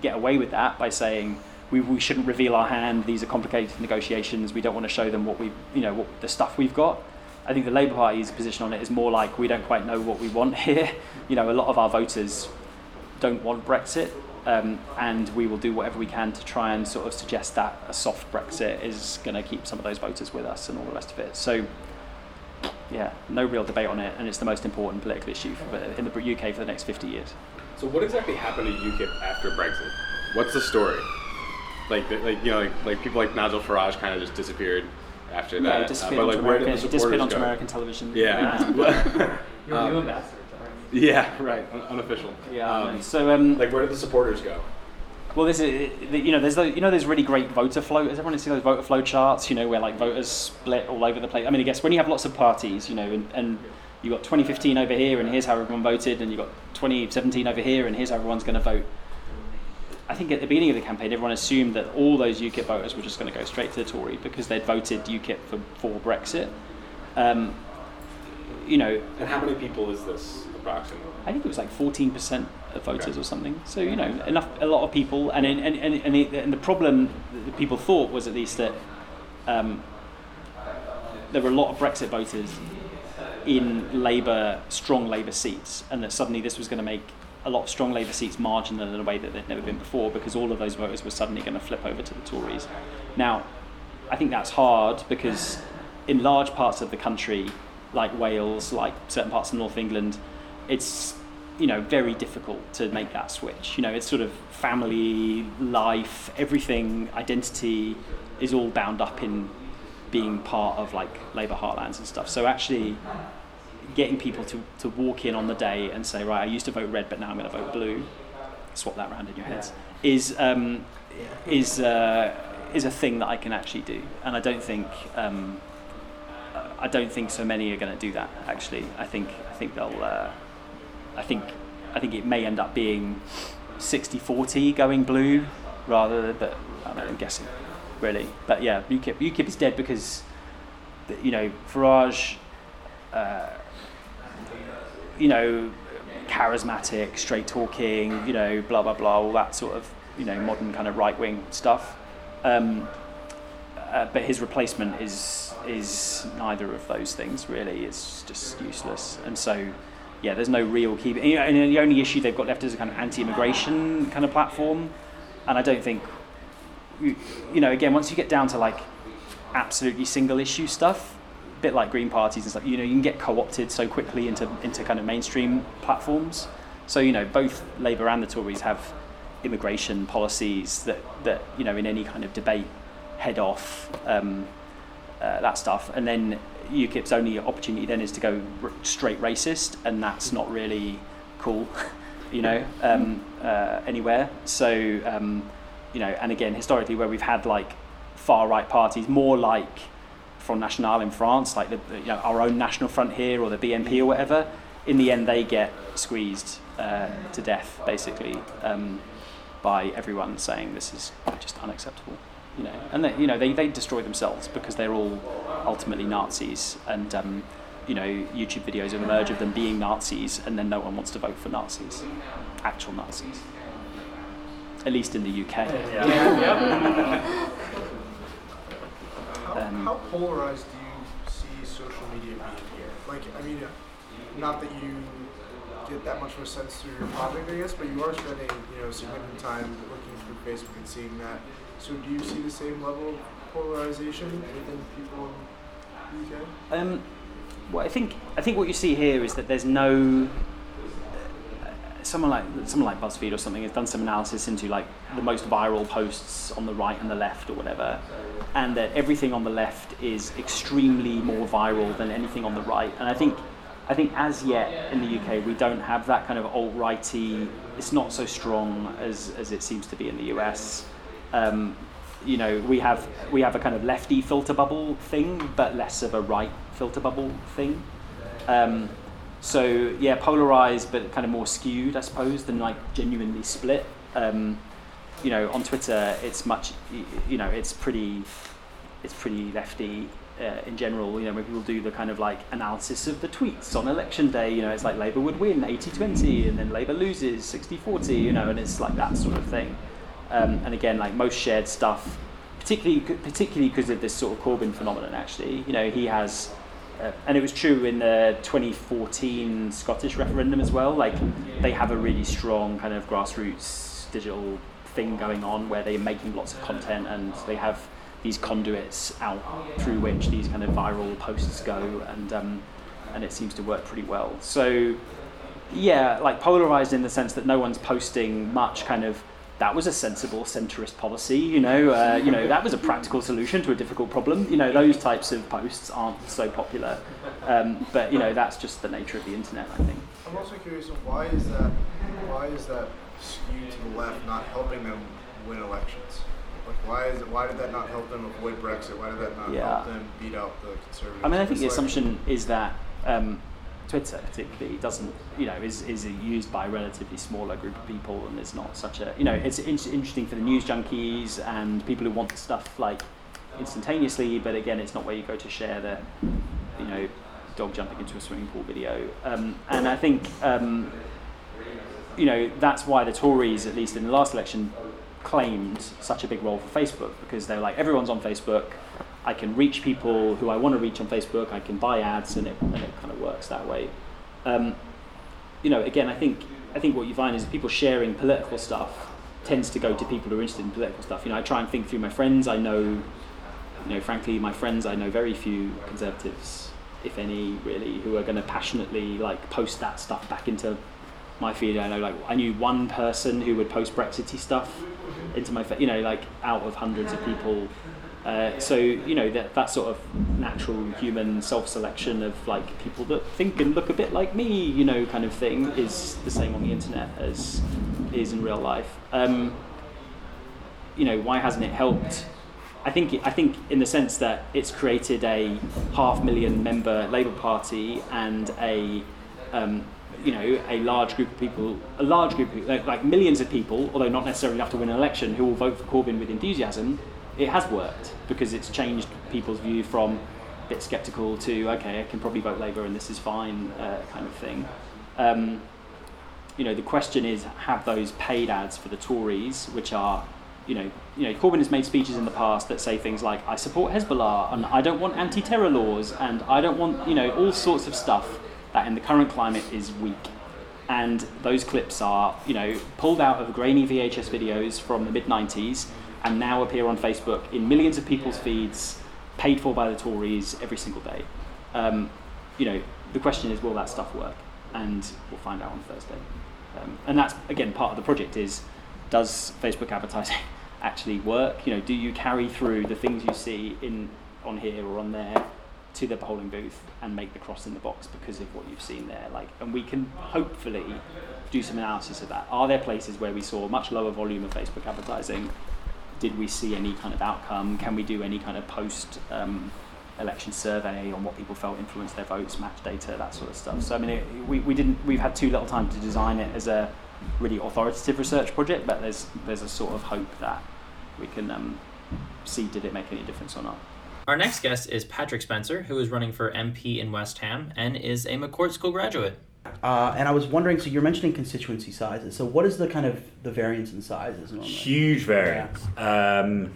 get away with that by saying we, we shouldn't reveal our hand. These are complicated negotiations. We don't want to show them what we, you know, what the stuff we've got. I think the Labour Party's position on it is more like we don't quite know what we want here. You know, a lot of our voters don't want Brexit, um, and we will do whatever we can to try and sort of suggest that a soft Brexit is going to keep some of those voters with us and all the rest of it. So, yeah, no real debate on it, and it's the most important political issue for, in the UK for the next 50 years. So, what exactly happened to UKIP after Brexit? What's the story? Like, like you know, like, like people like Nigel Farage kind of just disappeared after Yeah, that. he disappeared uh, but like, where did American- he disappeared onto go? American television. Yeah. You're a Um, new ambassador. Yeah, right. Un- unofficial. Yeah. Um, so, um, like, where did the supporters go? Well, this is you know there's those, you know there's really great voter flow. Has everyone seen those voter flow charts? You know where like voters split all over the place. I mean, I guess when you have lots of parties, you know, and, and you got 2015 over here, and here's how everyone voted, and you got 2017 over here, and here's how everyone's going to vote. I think at the beginning of the campaign, everyone assumed that all those UKIP voters were just going to go straight to the Tory because they'd voted UKIP for, for Brexit. Um, you know, And how many people is this I think it was like fourteen percent of voters or something. So you know, enough, a lot of people, and and and and, and, the, and the problem that people thought was at least that um, there were a lot of Brexit voters in Labour, strong Labour seats, and that suddenly this was going to make a lot of strong Labour seats marginal in a way that they'd never been before because all of those voters were suddenly going to flip over to the Tories. Now, I think that's hard because in large parts of the country, like Wales, like certain parts of North England, it's you know very difficult to make that switch. You know, it's sort of family, life, everything, identity is all bound up in being part of like Labour heartlands and stuff. So actually getting people to, to walk in on the day and say, right, I used to vote red, but now I'm going to vote blue, swap that around in your heads, is um, is uh, is a thing that I can actually do, and I don't think um, I don't think so many are going to do that. Actually, I think I think they'll uh, I think I think it may end up being 60-40 going blue rather, but I don't know, I'm guessing really. But yeah, UKIP UKIP is dead because you know Farage. Uh, you know, charismatic, straight talking, you know, blah blah blah, all that sort of you know modern kind of right wing stuff. Um, uh, but his replacement is is neither of those things really. It's just useless, and so yeah, there's no real key. And the only issue they've got left is a kind of anti-immigration kind of platform, and I don't think you, you know again once you get down to like absolutely single issue stuff a bit like Green parties and stuff, you know, you can get co-opted so quickly into into kind of mainstream platforms. So you know, both Labour and the Tories have immigration policies that that you know in any kind of debate head off um, uh, that stuff, and then UKIP's only opportunity then is to go r- straight racist, and that's not really cool, you know, um, uh, anywhere. So um, you know, and again, historically, where we've had like far right parties, more like Front National in France, like the, you know, our own National Front here or the BNP or whatever, in the end they get squeezed uh, to death basically um, by everyone saying this is just unacceptable. You know, and they, you know they, they destroy themselves because they're all ultimately Nazis, and um, you know YouTube videos have emerged of them being Nazis, and then no one wants to vote for Nazis, actual Nazis. At least in the UK. How, how polarized do you see social media being here? Like, I mean, not that you get that much of a sense through your project, I guess, but you are spending, you know, significant time looking through Facebook and seeing that. So, do you see the same level of polarization within people in the UK? Um, well, I think I think what you see here is that there's no someone like someone like BuzzFeed or something has done some analysis into like the most viral posts on the right and the left or whatever, and that everything on the left is extremely more viral than anything on the right. And I think I think as yet in the UK we don't have that kind of alt righty. It's not so strong as as it seems to be in the US. Um, you know, we have we have a kind of lefty filter bubble thing, but less of a right filter bubble thing. Um, so yeah, polarized, but kind of more skewed, I suppose, than like genuinely split. Um, you know, on Twitter, it's much, you know, it's pretty, it's pretty lefty uh, in general. You know, when people do the kind of like analysis of the tweets on election day, you know, it's like Labour would win 80-20, and then Labour loses 60-40, you know, and it's like that sort of thing. Um, and again, like most shared stuff, particularly particularly because of this sort of Corbyn phenomenon. Actually, you know, he has uh, and it was true in the 2014 Scottish referendum as well. Like they have a really strong kind of grassroots digital thing going on where they're making lots of content and they have these conduits out through which these kind of viral posts go, and um, and it seems to work pretty well. So yeah, like polarized in the sense that no one's posting much kind of that was a sensible centrist policy. You know, uh, you know that was a practical solution to a difficult problem. You know, those types of posts aren't so popular, um, but you know that's just the nature of the internet. I think. I'm also curious, why is that? Why is that skew to the left not helping them win elections? Like, why is it? Why did that not help them avoid Brexit? Why did that not Yeah. help them beat out the conservatives? I mean, I think the assumption is that um, Twitter, particularly, doesn't you know is, is used by a relatively smaller group of people, and it's not such a you know it's in- interesting for the news junkies and people who want stuff like instantaneously, but again, it's not where you go to share the you know dog jumping into a swimming pool video. Um, and I think um, you know that's why the Tories, at least in the last election, claimed such a big role for Facebook because they were like everyone's on Facebook. I can reach people who I want to reach on Facebook. I can buy ads, and it and it kind of works that way. Um, you know, again, I think I think what you find is people sharing political stuff tends to go to people who are interested in political stuff. You know, I try and think through my friends. I know, you know, frankly, my friends. I know very few conservatives, if any, really, who are going to passionately like post that stuff back into my feed. I know, like, I knew one person who would post Brexity stuff into my, you know, like out of hundreds of people. Uh, so you know that that sort of natural human self-selection of like people that think and look a bit like me, you know, kind of thing, is the same on the internet as is in real life. Um, you know, why hasn't it helped? I think I think in the sense that it's created a half million member Labour Party and a um, you know a large group of people, a large group of, like, like millions of people, although not necessarily enough to win an election, who will vote for Corbyn with enthusiasm. It has worked because it's changed people's view from a bit sceptical to okay, I can probably vote Labour and this is fine, uh, kind of thing. Um, you know, the question is, have those paid ads for the Tories, which are, you know, you know, Corbyn has made speeches in the past that say things like, "I support Hezbollah," and "I don't want anti-terror laws," and "I don't want," you know, all sorts of stuff that in the current climate is weak. And those clips are, you know, pulled out of grainy VHS videos from the mid '90s and now appear on Facebook in millions of people's feeds, paid for by the Tories every single day. Um, you know, the question is, will that stuff work? And we'll find out on Thursday. Um, and that's again part of the project is does Facebook advertising actually work? You know, do you carry through the things you see in on here or on there to the polling booth and make the cross in the box because of what you've seen there? Like, and we can hopefully do some analysis of that. Are there places where we saw much lower volume of Facebook advertising? Did we see any kind of outcome? Can we do any kind of post um, election survey on what people felt influenced their votes, match data, that sort of stuff. So I mean, it, we, we didn't we've had too little time to design it as a really authoritative research project, but there's there's a sort of hope that we can um, see did it make any difference or not. Our next guest is Patrick Spencer, who is running for MP in West Ham and is a McCourt School graduate. Uh, and I was wondering, so you're mentioning constituency sizes. So what is the kind of the variance in sizes normally? Huge variance. Um,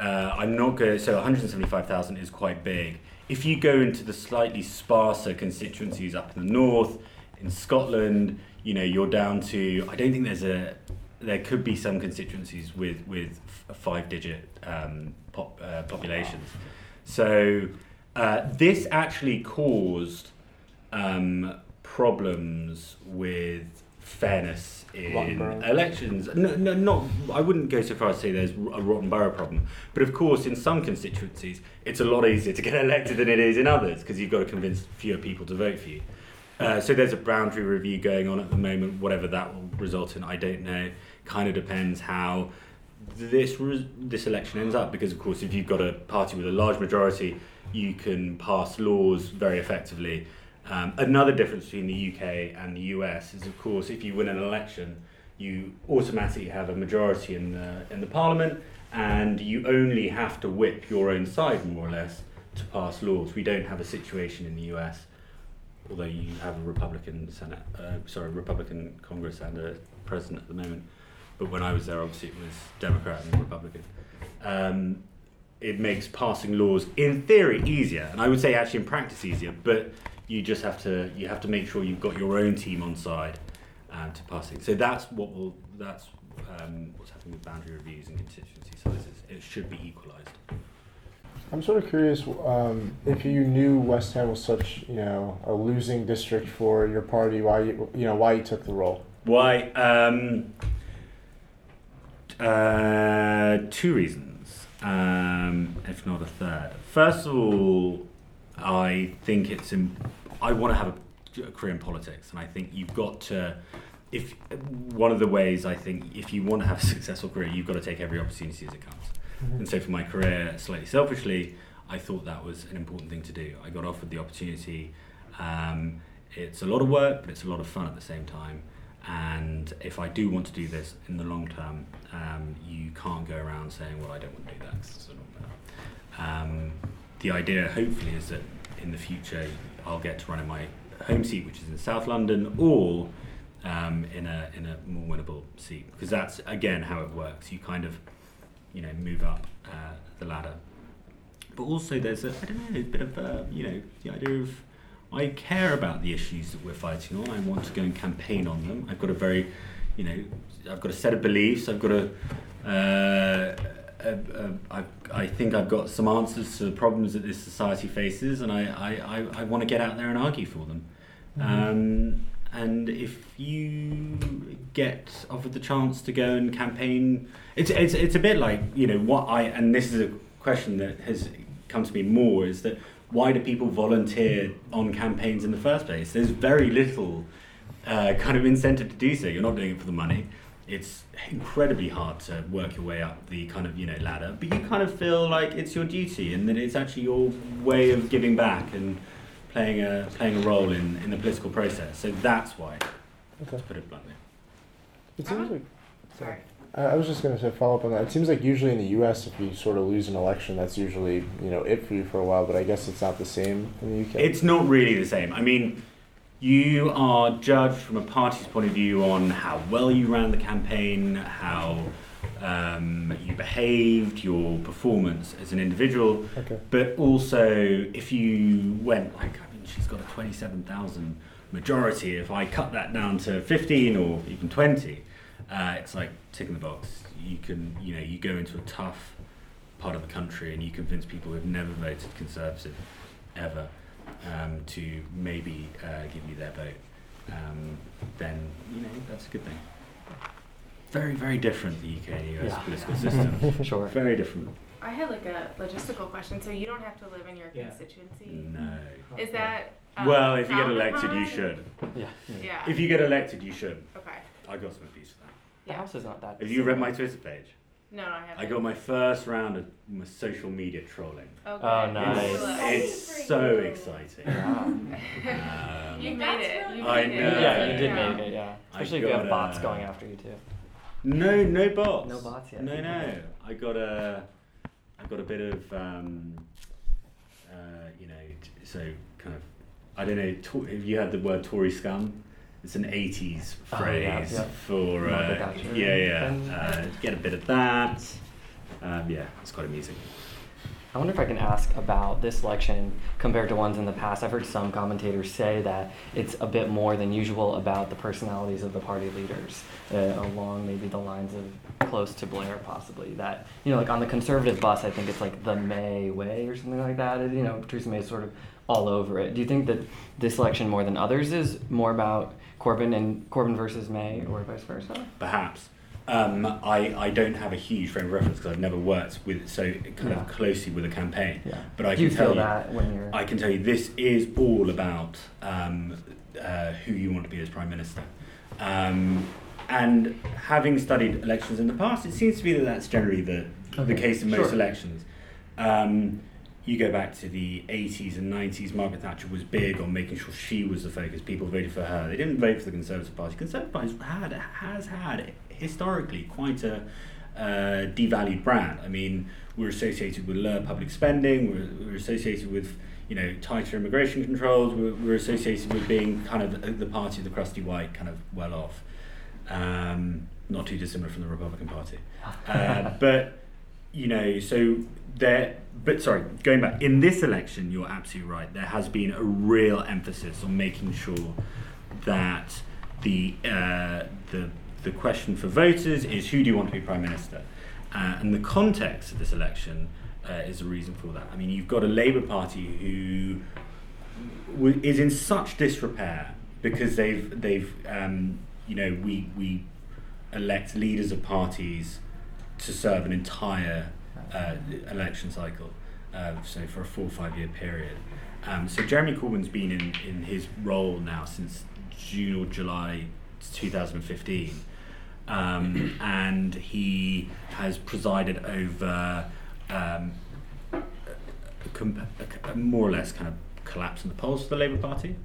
uh, I'm not going. So 175,000 is quite big. If you go into the slightly sparser constituencies up in the north, in Scotland, you know, you're down to. I don't think there's a. There could be some constituencies with with f- five-digit um, pop, uh, populations. So uh, this actually caused um, problems with fairness in elections. No, no, not. I wouldn't go so far as to say there's a rotten borough problem, but of course, in some constituencies, it's a lot easier to get elected than it is in others because you've got to convince fewer people to vote for you. Uh, so there's a boundary review going on at the moment. Whatever that will result in, I don't know. Kind of depends how this res- this election ends up because, of course, if you've got a party with a large majority, you can pass laws very effectively. Um, another difference between the UK and the US is, of course, if you win an election, you automatically have a majority in the in the parliament, and you only have to whip your own side more or less to pass laws. We don't have a situation in the US, although you have a Republican Senate, uh, sorry, Republican Congress and a president at the moment. But when I was there, obviously it was Democrat and Republican. Um, it makes passing laws in theory easier, and I would say actually in practice easier. But you just have to you have to make sure you've got your own team on side um, to pass it. So that's what will that's um, what's happening with boundary reviews and constituency sizes. It should be equalised. I'm sort of curious um, if you knew West Ham was such, you know, a losing district for your party. Why you, you know, why you took the role? Why? Um, uh, two reasons, um, if not a third. First of all, I think it's. Im- I want to have a, a career in politics, and I think you've got to. If one of the ways I think if you want to have a successful career, you've got to take every opportunity as it comes. Mhm. And so for my career, slightly selfishly, I thought that was an important thing to do. I got offered the opportunity. Um, it's a lot of work, but it's a lot of fun at the same time. And if I do want to do this in the long term, um, you can't go around saying, "Well, I don't want to do that." 'cause it's a long term. Um, the idea, hopefully, is that in the future I'll get to run in my home seat, which is in South London, or um, in a in a more winnable seat, because that's again how it works. You kind of, you know, move up uh, the ladder. but also there's a I don't know a bit of a, you know the idea of I care about the issues that we're fighting on. I want to go and campaign on them. I've got a very, you know, I've got a set of beliefs. I've got a, uh, a, a I, I think I've got some answers to the problems that this society faces, and I, I, I, I want to get out there and argue for them. Mhm. Um, and if you get offered the chance to go and campaign, it's, it's, it's a bit like, you know, what I, and this is a question that has come to me more, is that why do people volunteer on campaigns in the first place? There's very little uh, kind of incentive to do so. You're not doing it for the money. It's incredibly hard to work your way up the kind of you know ladder, but you kind of feel like it's your duty and that it's actually your way of giving back and playing a playing a role in, in the political process. So that's why. Okay. To put it bluntly. It seems uh-huh. like. Sorry. I I was just going to say follow up on that. It seems like usually in the U.S., if you sort of lose an election, that's usually you know it for you for a while. But I guess it's not the same in the U.K. It's not really the same. I mean, you are judged from a party's point of view on how well you ran the campaign, how um, you behaved, your performance as an individual, Okay. but also if you went like, I mean, she's got a twenty-seven thousand majority. If I cut that down to fifteen or even twenty, uh, it's like ticking the box. You can, you know, you go into a tough part of the country and you convince people who've never voted Conservative ever um, to maybe uh, give you their vote, um, then you know that's a good thing. Very, very different the UK and US Yeah. political system. Sure. Very different. I had like a logistical question. So you don't have to live in your Yeah. constituency. No. Is that? um, well, if you get frowned elected, you should. Yeah. Yeah. If you get elected, you should. Okay. I got some piece for that. The house is not that. Have you read my Twitter page? No, I haven't. I got my first round of my social media trolling. Okay. Oh, nice. It's, it's so exciting. Wow. Um, You made it. You I made know. it. Yeah, you did make it. Yeah. I Especially if you have bots uh, going after you too. No, no bots. No bots yet. No, no. I got a, I got a bit of, um, uh, you know, t- so kind of, I don't know. To- have you heard the word Tory scum? It's an '80s Oh, phrase yeah, yeah. for, uh, yeah, yeah. Uh, get a bit of that. Um, yeah, it's quite amusing. I wonder if I can ask about this election compared to ones in the past. I've heard some commentators say that it's a bit more than usual about the personalities of the party leaders, uh, along maybe the lines of close to Blair, possibly. That you know, like on the conservative bus, I think it's like the May way or something like that. You know, Theresa May is sort of all over it. Do you think that this election more than others is more about Corbyn and Corbyn versus May, or vice versa? Perhaps. Um, I, I don't have a huge frame of reference because I've never worked with so kind Yeah. of closely with a campaign. Yeah. But I Do you can tell you that when you're- I can tell you this is all about um, uh, who you want to be as prime minister. Um, and having studied elections in the past, it seems to be that that's generally the the case in most sure. elections. Um, you go back to the 80s and 90s, Margaret Thatcher was big on making sure she was the focus. People voted for her. They didn't vote for the Conservative Party. Conservative Party had, has had historically quite a uh, devalued brand. I mean, we're associated with lower public spending. We're, we're associated with you know tighter immigration controls. We're, we're associated with being kind of the, party of the crusty white, kind of well off. Um, not too dissimilar from the Republican Party, uh, but you know, so there. But sorry, going back in this election, you're absolutely right. There has been a real emphasis on making sure that the uh, the the question for voters is who do you want to be prime minister, uh, and the context of this election uh, is a reason for that. I mean, you've got a Labour Party who w- is in such disrepair because they've they've um, you know we we elect leaders of parties to serve an entire uh, election cycle, uh, so for a four or five year period. Um, so Jeremy Corbyn's been in, in his role now since June or July 2015, um, and he has presided over um, a, a, a more or less kind of collapse in the polls for the Labour Party.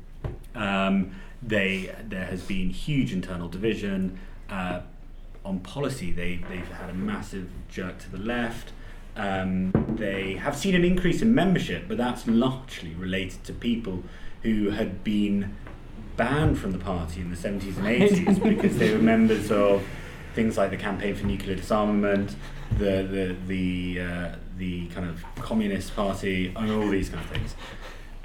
Um, they there has been huge internal division uh, on policy. They they've had a massive jerk to the left. Um, they have seen an increase in membership, but that's largely related to people who had been banned from the party in the 70s and 80s because they were members of things like the Campaign for Nuclear Disarmament, the the the uh, the kind of Communist Party, and all these kind of things.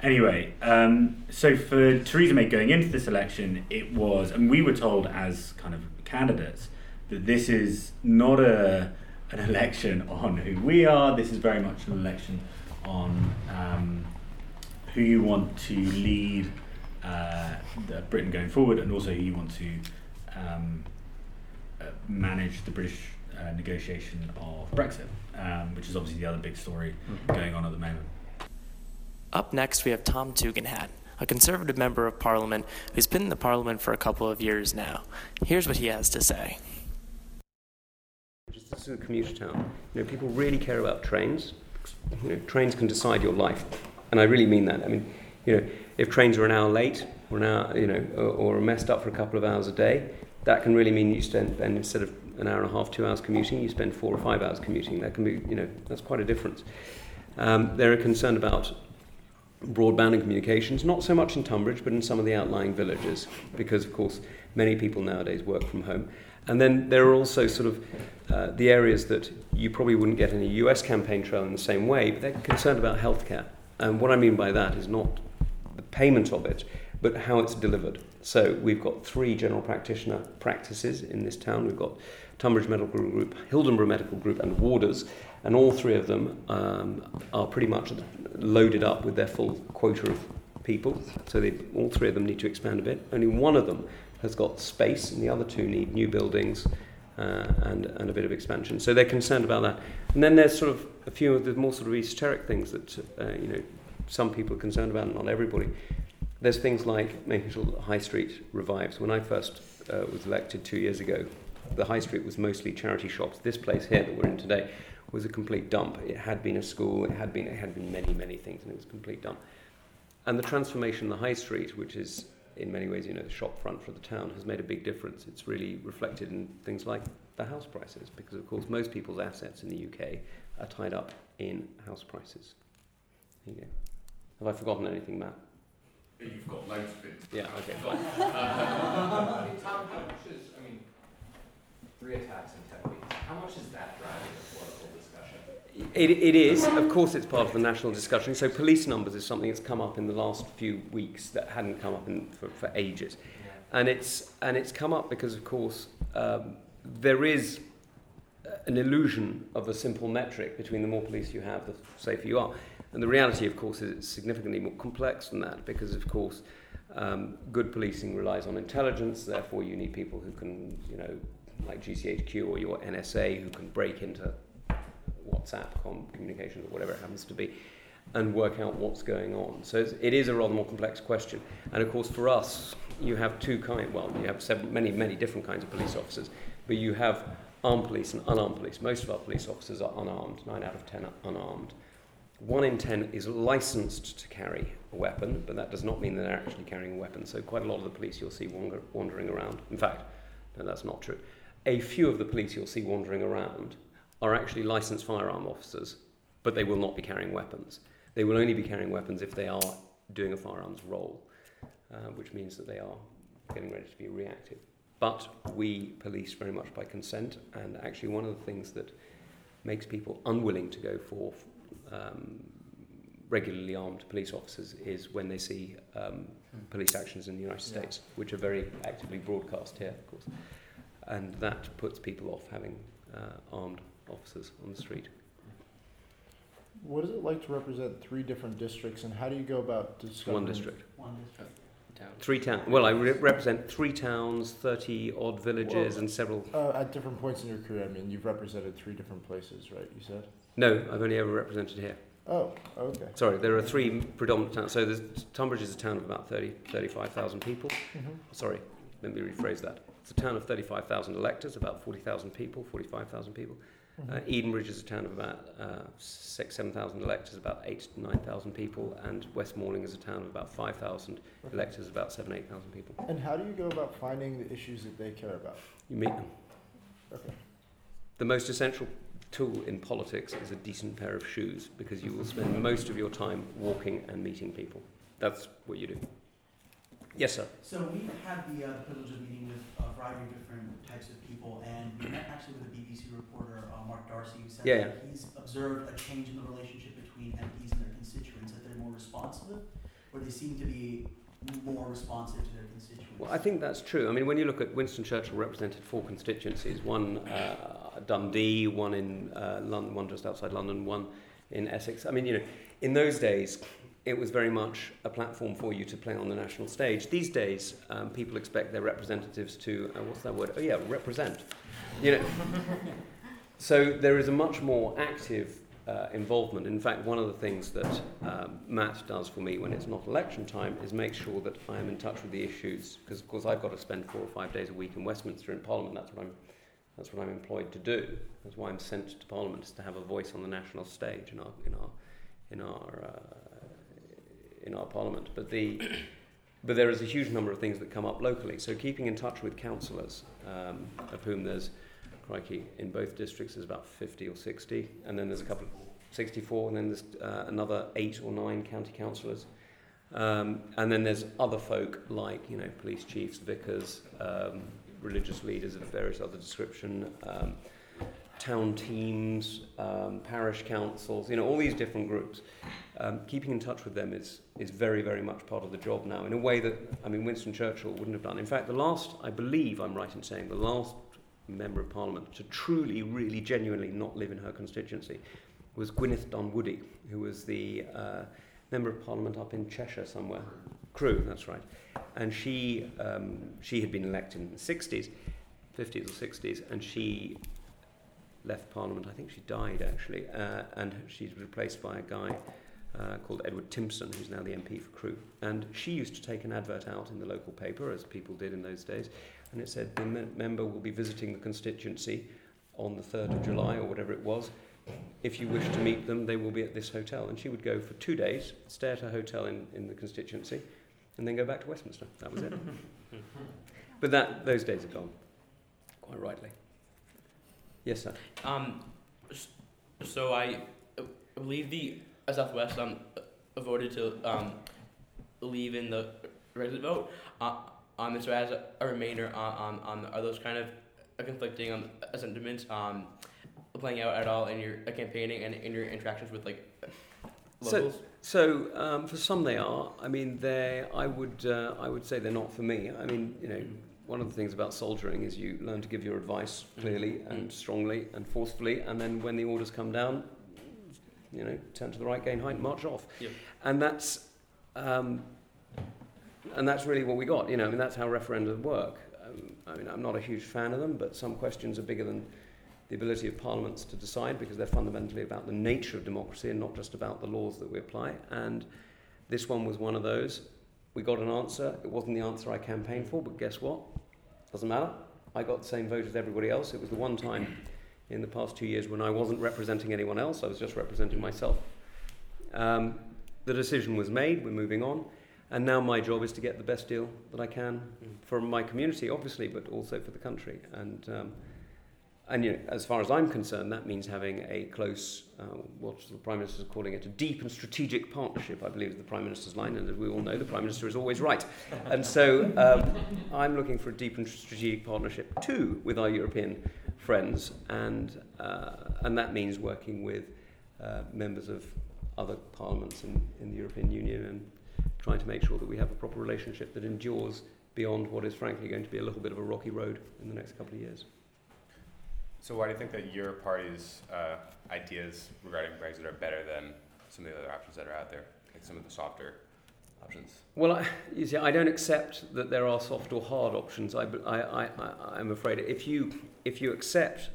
Anyway, um, so for Theresa May going into this election, it was, and we were told as kind of candidates that this is not a an election on who we are. This is very much an election on um, who you want to lead uh, the Britain going forward, and also who you want to um, uh, manage the British uh, negotiation of Brexit, um, which is obviously the other big story going on at the moment. Up next, we have Tom Tugendhat, a Conservative member of Parliament who's been in the Parliament for a couple of years now. Here's what he has to say. This is a commuter town. You know, people really care about trains. You know, trains can decide your life, and I really mean that. I mean, you know, if trains are an hour late or an hour, you know, or, or messed up for a couple of hours a day, that can really mean you spend, and instead of an hour and a half, two hours commuting, you spend four or five hours commuting. That can be, you know, that's quite a difference. Um, they're concerned about broadband and communications, not so much in Tonbridge, but in some of the outlying villages, because of course many people nowadays work from home. And then there are also sort of uh, the areas that you probably wouldn't get in a US campaign trail in the same way, but they're concerned about healthcare. And what I mean by that is not the payment of it, but how it's delivered. So we've got three general practitioner practices in this town. We've got Tonbridge Medical Group, Hildenborough Medical Group, and Warders, and all three of them um, are pretty much loaded up with their full quota of people. So they, all three of them need to expand a bit. Only one of them has got space, and the other two need new buildings uh, and, and a bit of expansion. So they're concerned about that. And then there's sort of a few of the more sort of esoteric things that uh, you know some people are concerned about, not everybody. There's things like making sure that the High Street revives. When I first uh, was elected two years ago, the High Street was mostly charity shops. This place here that we're in today was a complete dump. It had been a school, it had been, it had been many, many things, and it was a complete dump. And the transformation of the High Street, which is in many ways, you know, the shop front for the town has made a big difference. It's really reflected in things like the house prices, because of course most people's assets in the UK are tied up in house prices. There you go. Have I forgotten anything, Matt? You've got loads of it. Yeah, okay, fine. how much is, I mean, three attacks in 10 weeks, how much is that driving a political discussion? It, it is, of course, it's part of the national discussion. So, police numbers is something that's come up in the last few weeks that hadn't come up in, for, for ages. And it's, and it's come up because, of course, um, there is an illusion of a simple metric between the more police you have, the safer you are. And the reality, of course, is it's significantly more complex than that because, of course, um, good policing relies on intelligence. Therefore, you need people who can, you know, like GCHQ or your NSA, who can break into WhatsApp communications or whatever it happens to be, and work out what's going on. So it's, it is a rather more complex question. And of course, for us, you have two kind. Well, you have seven, many, many different kinds of police officers, but you have armed police and unarmed police. Most of our police officers are unarmed. Nine out of ten are unarmed. One in ten is licensed to carry a weapon, but that does not mean that they're actually carrying a weapon. So quite a lot of the police you'll see wander, wandering around. In fact, no, that's not true. A few of the police you'll see wandering around are actually licensed firearm officers, but they will not be carrying weapons. They will only be carrying weapons if they are doing a firearms role, uh, which means that they are getting ready to be reactive. But we police very much by consent, and actually, one of the things that makes people unwilling to go for um, regularly armed police officers is when they see um, police actions in the United States, which are very actively broadcast here, of course. And that puts people off having uh, armed officers on the street. What is it like to represent three different districts, and how do you go about discovering? One district. One district. Town. Three towns. Well, I re- represent three towns, thirty odd villages, well, and several. Uh, at different points in your career, I mean, you've represented three different places, right? You said. No, I've only ever represented here. Oh, okay. Sorry, there are three predominant towns. So Tonbridge is a town of about 30, 35,000 people. Mm-hmm. Sorry, let me rephrase that. It's a town of 35,000 electors, about 40,000 people, 45,000 people. Mm-hmm. Uh, Edenbridge is a town of about uh, six, 7,000 electors, about eight to 9,000 people, and West Malling is a town of about 5,000 okay. electors, about seven, 8,000 people. And how do you go about finding the issues that they care about? You meet them. Okay. The most essential tool in politics is a decent pair of shoes because you will spend most of your time walking and meeting people. That's what you do. Yes, sir. So we've had the, uh, privilege of meeting with a variety of different types of people, and we met actually with a BBC reporter, uh, Mark D'Arcy, who said Yeah, that he's observed a change in the relationship between MPs and their constituents, that they're more responsive, or they seem to be more responsive to their constituents. Well, I think that's true. I mean, when you look at Winston Churchill represented four constituencies, one uh, Dundee, one in uh, London, one just outside London, one in Essex. I mean, you know, in those days, it was very much a platform for you to play on the national stage. These days, um, people expect their representatives to, uh, what's that word? Oh, yeah, represent. You know, so there is a much more active uh, involvement. In fact, one of the things that um, Matt does for me when it's not election time is make sure that I am in touch with the issues, because of course I've got to spend four or five days a week in Westminster in Parliament. That's what I'm, that's what I'm employed to do. That's why I'm sent to Parliament is to have a voice on the national stage in our in our in our uh, in our Parliament. But the but there is a huge number of things that come up locally. So keeping in touch with councillors, um, of whom there's crikey, in both districts there's about 50 or 60, and then there's a couple of 64, and then there's uh, another eight or nine county councillors. Um, and then there's other folk like, you know, police chiefs, vicars, um, religious leaders of various other description, um, town teams, um, parish councils, you know, all these different groups. Um, keeping in touch with them is, is very, very much part of the job now in a way that, I mean, Winston Churchill wouldn't have done. In fact, the last, I believe I'm right in saying, the last member of parliament to truly, really, genuinely not live in her constituency was Gwyneth Dunwoody, who was the uh, member of parliament up in Cheshire somewhere. Crewe, that's right. And she, um, she had been elected in the 60s, 50s or 60s, and she left parliament. I think she died actually, uh, and she's replaced by a guy uh, called Edward Timpson, who's now the MP for Crewe. And she used to take an advert out in the local paper, as people did in those days, and it said the me- member will be visiting the constituency on the 3rd of July or whatever it was. If you wish to meet them, they will be at this hotel. And she would go for two days, stay at a hotel in, in the constituency, and then go back to Westminster. That was it. but that those days are gone, quite rightly. Yes, sir. Um, so I believe the uh, Southwest um uh, voted to um leave in the resident vote. Uh, um, and so as a, a remainder on, on, on are those kind of uh, conflicting um, uh, sentiments um playing out at all in your uh, campaigning and in your interactions with like locals? so um, for some they are. I mean, they. I would. Uh, I would say they're not for me. I mean, you know, one of the things about soldiering is you learn to give your advice clearly and strongly and forcefully, and then when the orders come down, you know, turn to the right, gain height, march off. Yep. And that's. Um, and that's really what we got. You know, I mean, that's how referendums work. Um, I mean, I'm not a huge fan of them, but some questions are bigger than the ability of parliaments to decide because they're fundamentally about the nature of democracy and not just about the laws that we apply. And this one was one of those. We got an answer. It wasn't the answer I campaigned for, but guess what? Doesn't matter. I got the same vote as everybody else. It was the one time in the past two years when I wasn't representing anyone else, I was just representing myself. Um, the decision was made, we're moving on, and now my job is to get the best deal that I can for my community, obviously, but also for the country. And um, and you know, as far as I'm concerned, that means having a close, uh, what the Prime Minister is calling it, a deep and strategic partnership, I believe is the Prime Minister's line, and as we all know, the Prime Minister is always right. And so um, I'm looking for a deep and strategic partnership too with our European friends, and, uh, and that means working with uh, members of other parliaments in, in the European Union and trying to make sure that we have a proper relationship that endures beyond what is frankly going to be a little bit of a rocky road in the next couple of years. So why do you think that your party's uh, ideas regarding Brexit are better than some of the other options that are out there, like some of the softer options? Well, I, you see, I don't accept that there are soft or hard options. I, I, I, I'm afraid if you, if you accept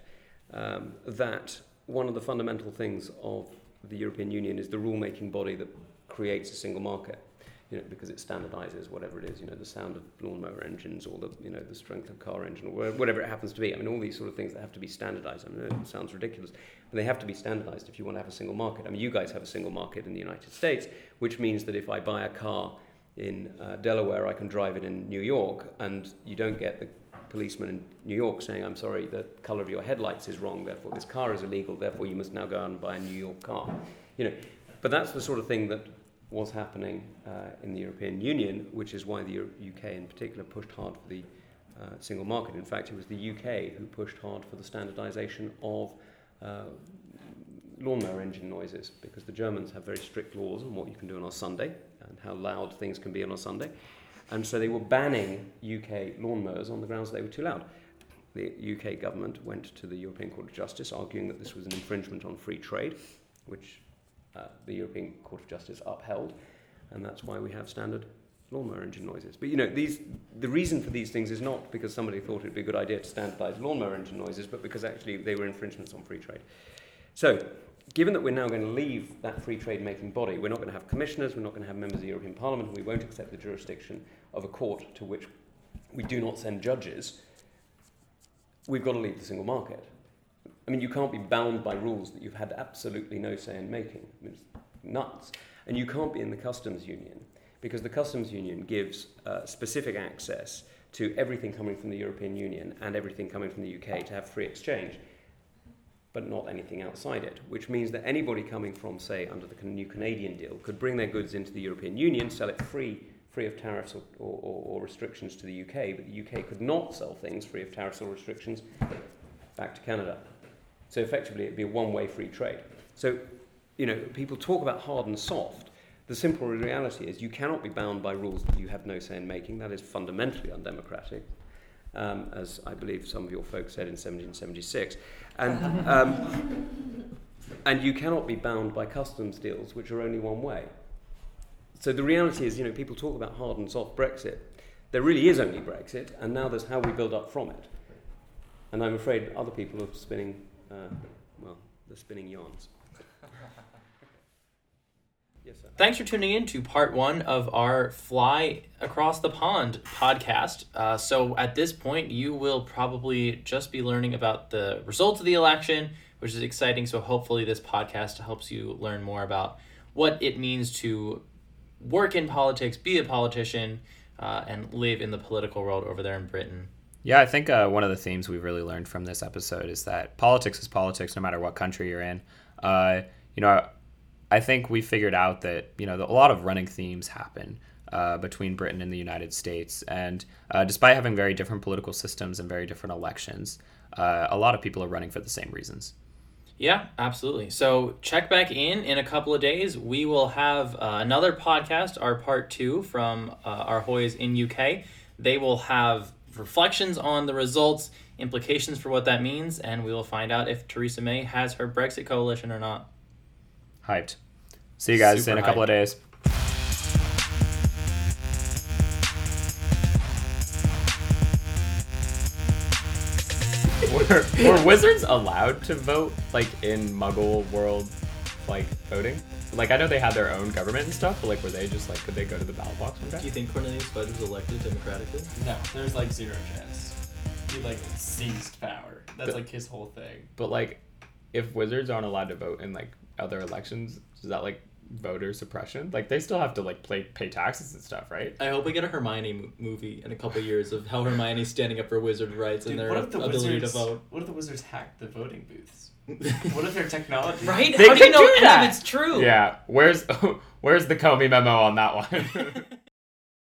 um, that one of the fundamental things of the European Union is the rule-making body that creates a single market, you know, because it standardizes whatever it is, you know, the sound of lawnmower engines or the, you know, the strength of car engine or whatever it happens to be. I mean, all these sort of things that have to be standardized. I mean, it sounds ridiculous, but they have to be standardized if you want to have a single market. I mean, you guys have a single market in the United States, which means that if I buy a car in uh, Delaware, I can drive it in New York, and you don't get the policeman in New York saying, I'm sorry, the color of your headlights is wrong, therefore this car is illegal, therefore you must now go out and buy a New York car. You know, but that's the sort of thing that was happening uh, in the European Union, which is why the UK in particular pushed hard for the uh, single market. In fact, it was the UK who pushed hard for the standardization of uh, lawnmower engine noises because the Germans have very strict laws on what you can do on a Sunday and how loud things can be on a Sunday. And so they were banning UK lawnmowers on the grounds they were too loud. The UK government went to the European Court of Justice arguing that this was an infringement on free trade, which uh, the European Court of Justice upheld, and that's why we have standard lawnmower engine noises. But you know, these, the reason for these things is not because somebody thought it'd be a good idea to standardize lawnmower engine noises, but because actually they were infringements on free trade. So, given that we're now going to leave that free trade making body, we're not going to have commissioners, we're not going to have members of the European Parliament, we won't accept the jurisdiction of a court to which we do not send judges, we've got to leave the single market. I mean, you can't be bound by rules that you've had absolutely no say in making. I mean, it's nuts. And you can't be in the customs union because the customs union gives uh, specific access to everything coming from the European Union and everything coming from the UK to have free exchange, but not anything outside it, which means that anybody coming from, say, under the new Canadian deal could bring their goods into the European Union, sell it free, free of tariffs or, or, or restrictions to the UK, but the UK could not sell things free of tariffs or restrictions back to Canada. So effectively, it'd be a one-way free trade. So, you know, people talk about hard and soft. The simple reality is you cannot be bound by rules that you have no say in making. That is fundamentally undemocratic, um, as I believe some of your folks said in 1776. And, um, and you cannot be bound by customs deals, which are only one way. So the reality is, you know, people talk about hard and soft Brexit. There really is only Brexit, and now there's how we build up from it. And I'm afraid other people are spinning, uh, well, they're spinning yarns. yes, sir. Thanks for tuning in to part one of our Fly Across the Pond podcast. Uh, so, at this point, you will probably just be learning about the results of the election, which is exciting. So, hopefully, this podcast helps you learn more about what it means to work in politics, be a politician, uh, and live in the political world over there in Britain. Yeah, I think uh, one of the themes we've really learned from this episode is that politics is politics, no matter what country you're in. Uh, you know, I think we figured out that you know a lot of running themes happen uh, between Britain and the United States, and uh, despite having very different political systems and very different elections, uh, a lot of people are running for the same reasons. Yeah, absolutely. So check back in in a couple of days. We will have uh, another podcast, our part two from our Hoys in UK. They will have reflections on the results, implications for what that means, and we will find out if Theresa May has her Brexit coalition or not. Hyped. See you guys Super in a couple hyped. of days. were, were wizards allowed to vote like in Muggle world, like voting? Like I know they had their own government and stuff, but like were they just like could they go to the ballot box one day? Do you think Cornelius Fudge was elected democratically? No, there's like zero chance. He like seized power. That's But- like his whole thing. But like, if wizards aren't allowed to vote in like other elections, is that like voter suppression? Like they still have to like play, pay taxes and stuff, right? I hope we get a Hermione mo- movie in a couple years of how Hermione's standing up for wizard rights Dude, and their the ability wizards, to vote. What if the wizards hacked the voting booths? what if their technology? Right? They How do you know do any of that. it's true? Yeah. Where's where's the Comey memo on that one?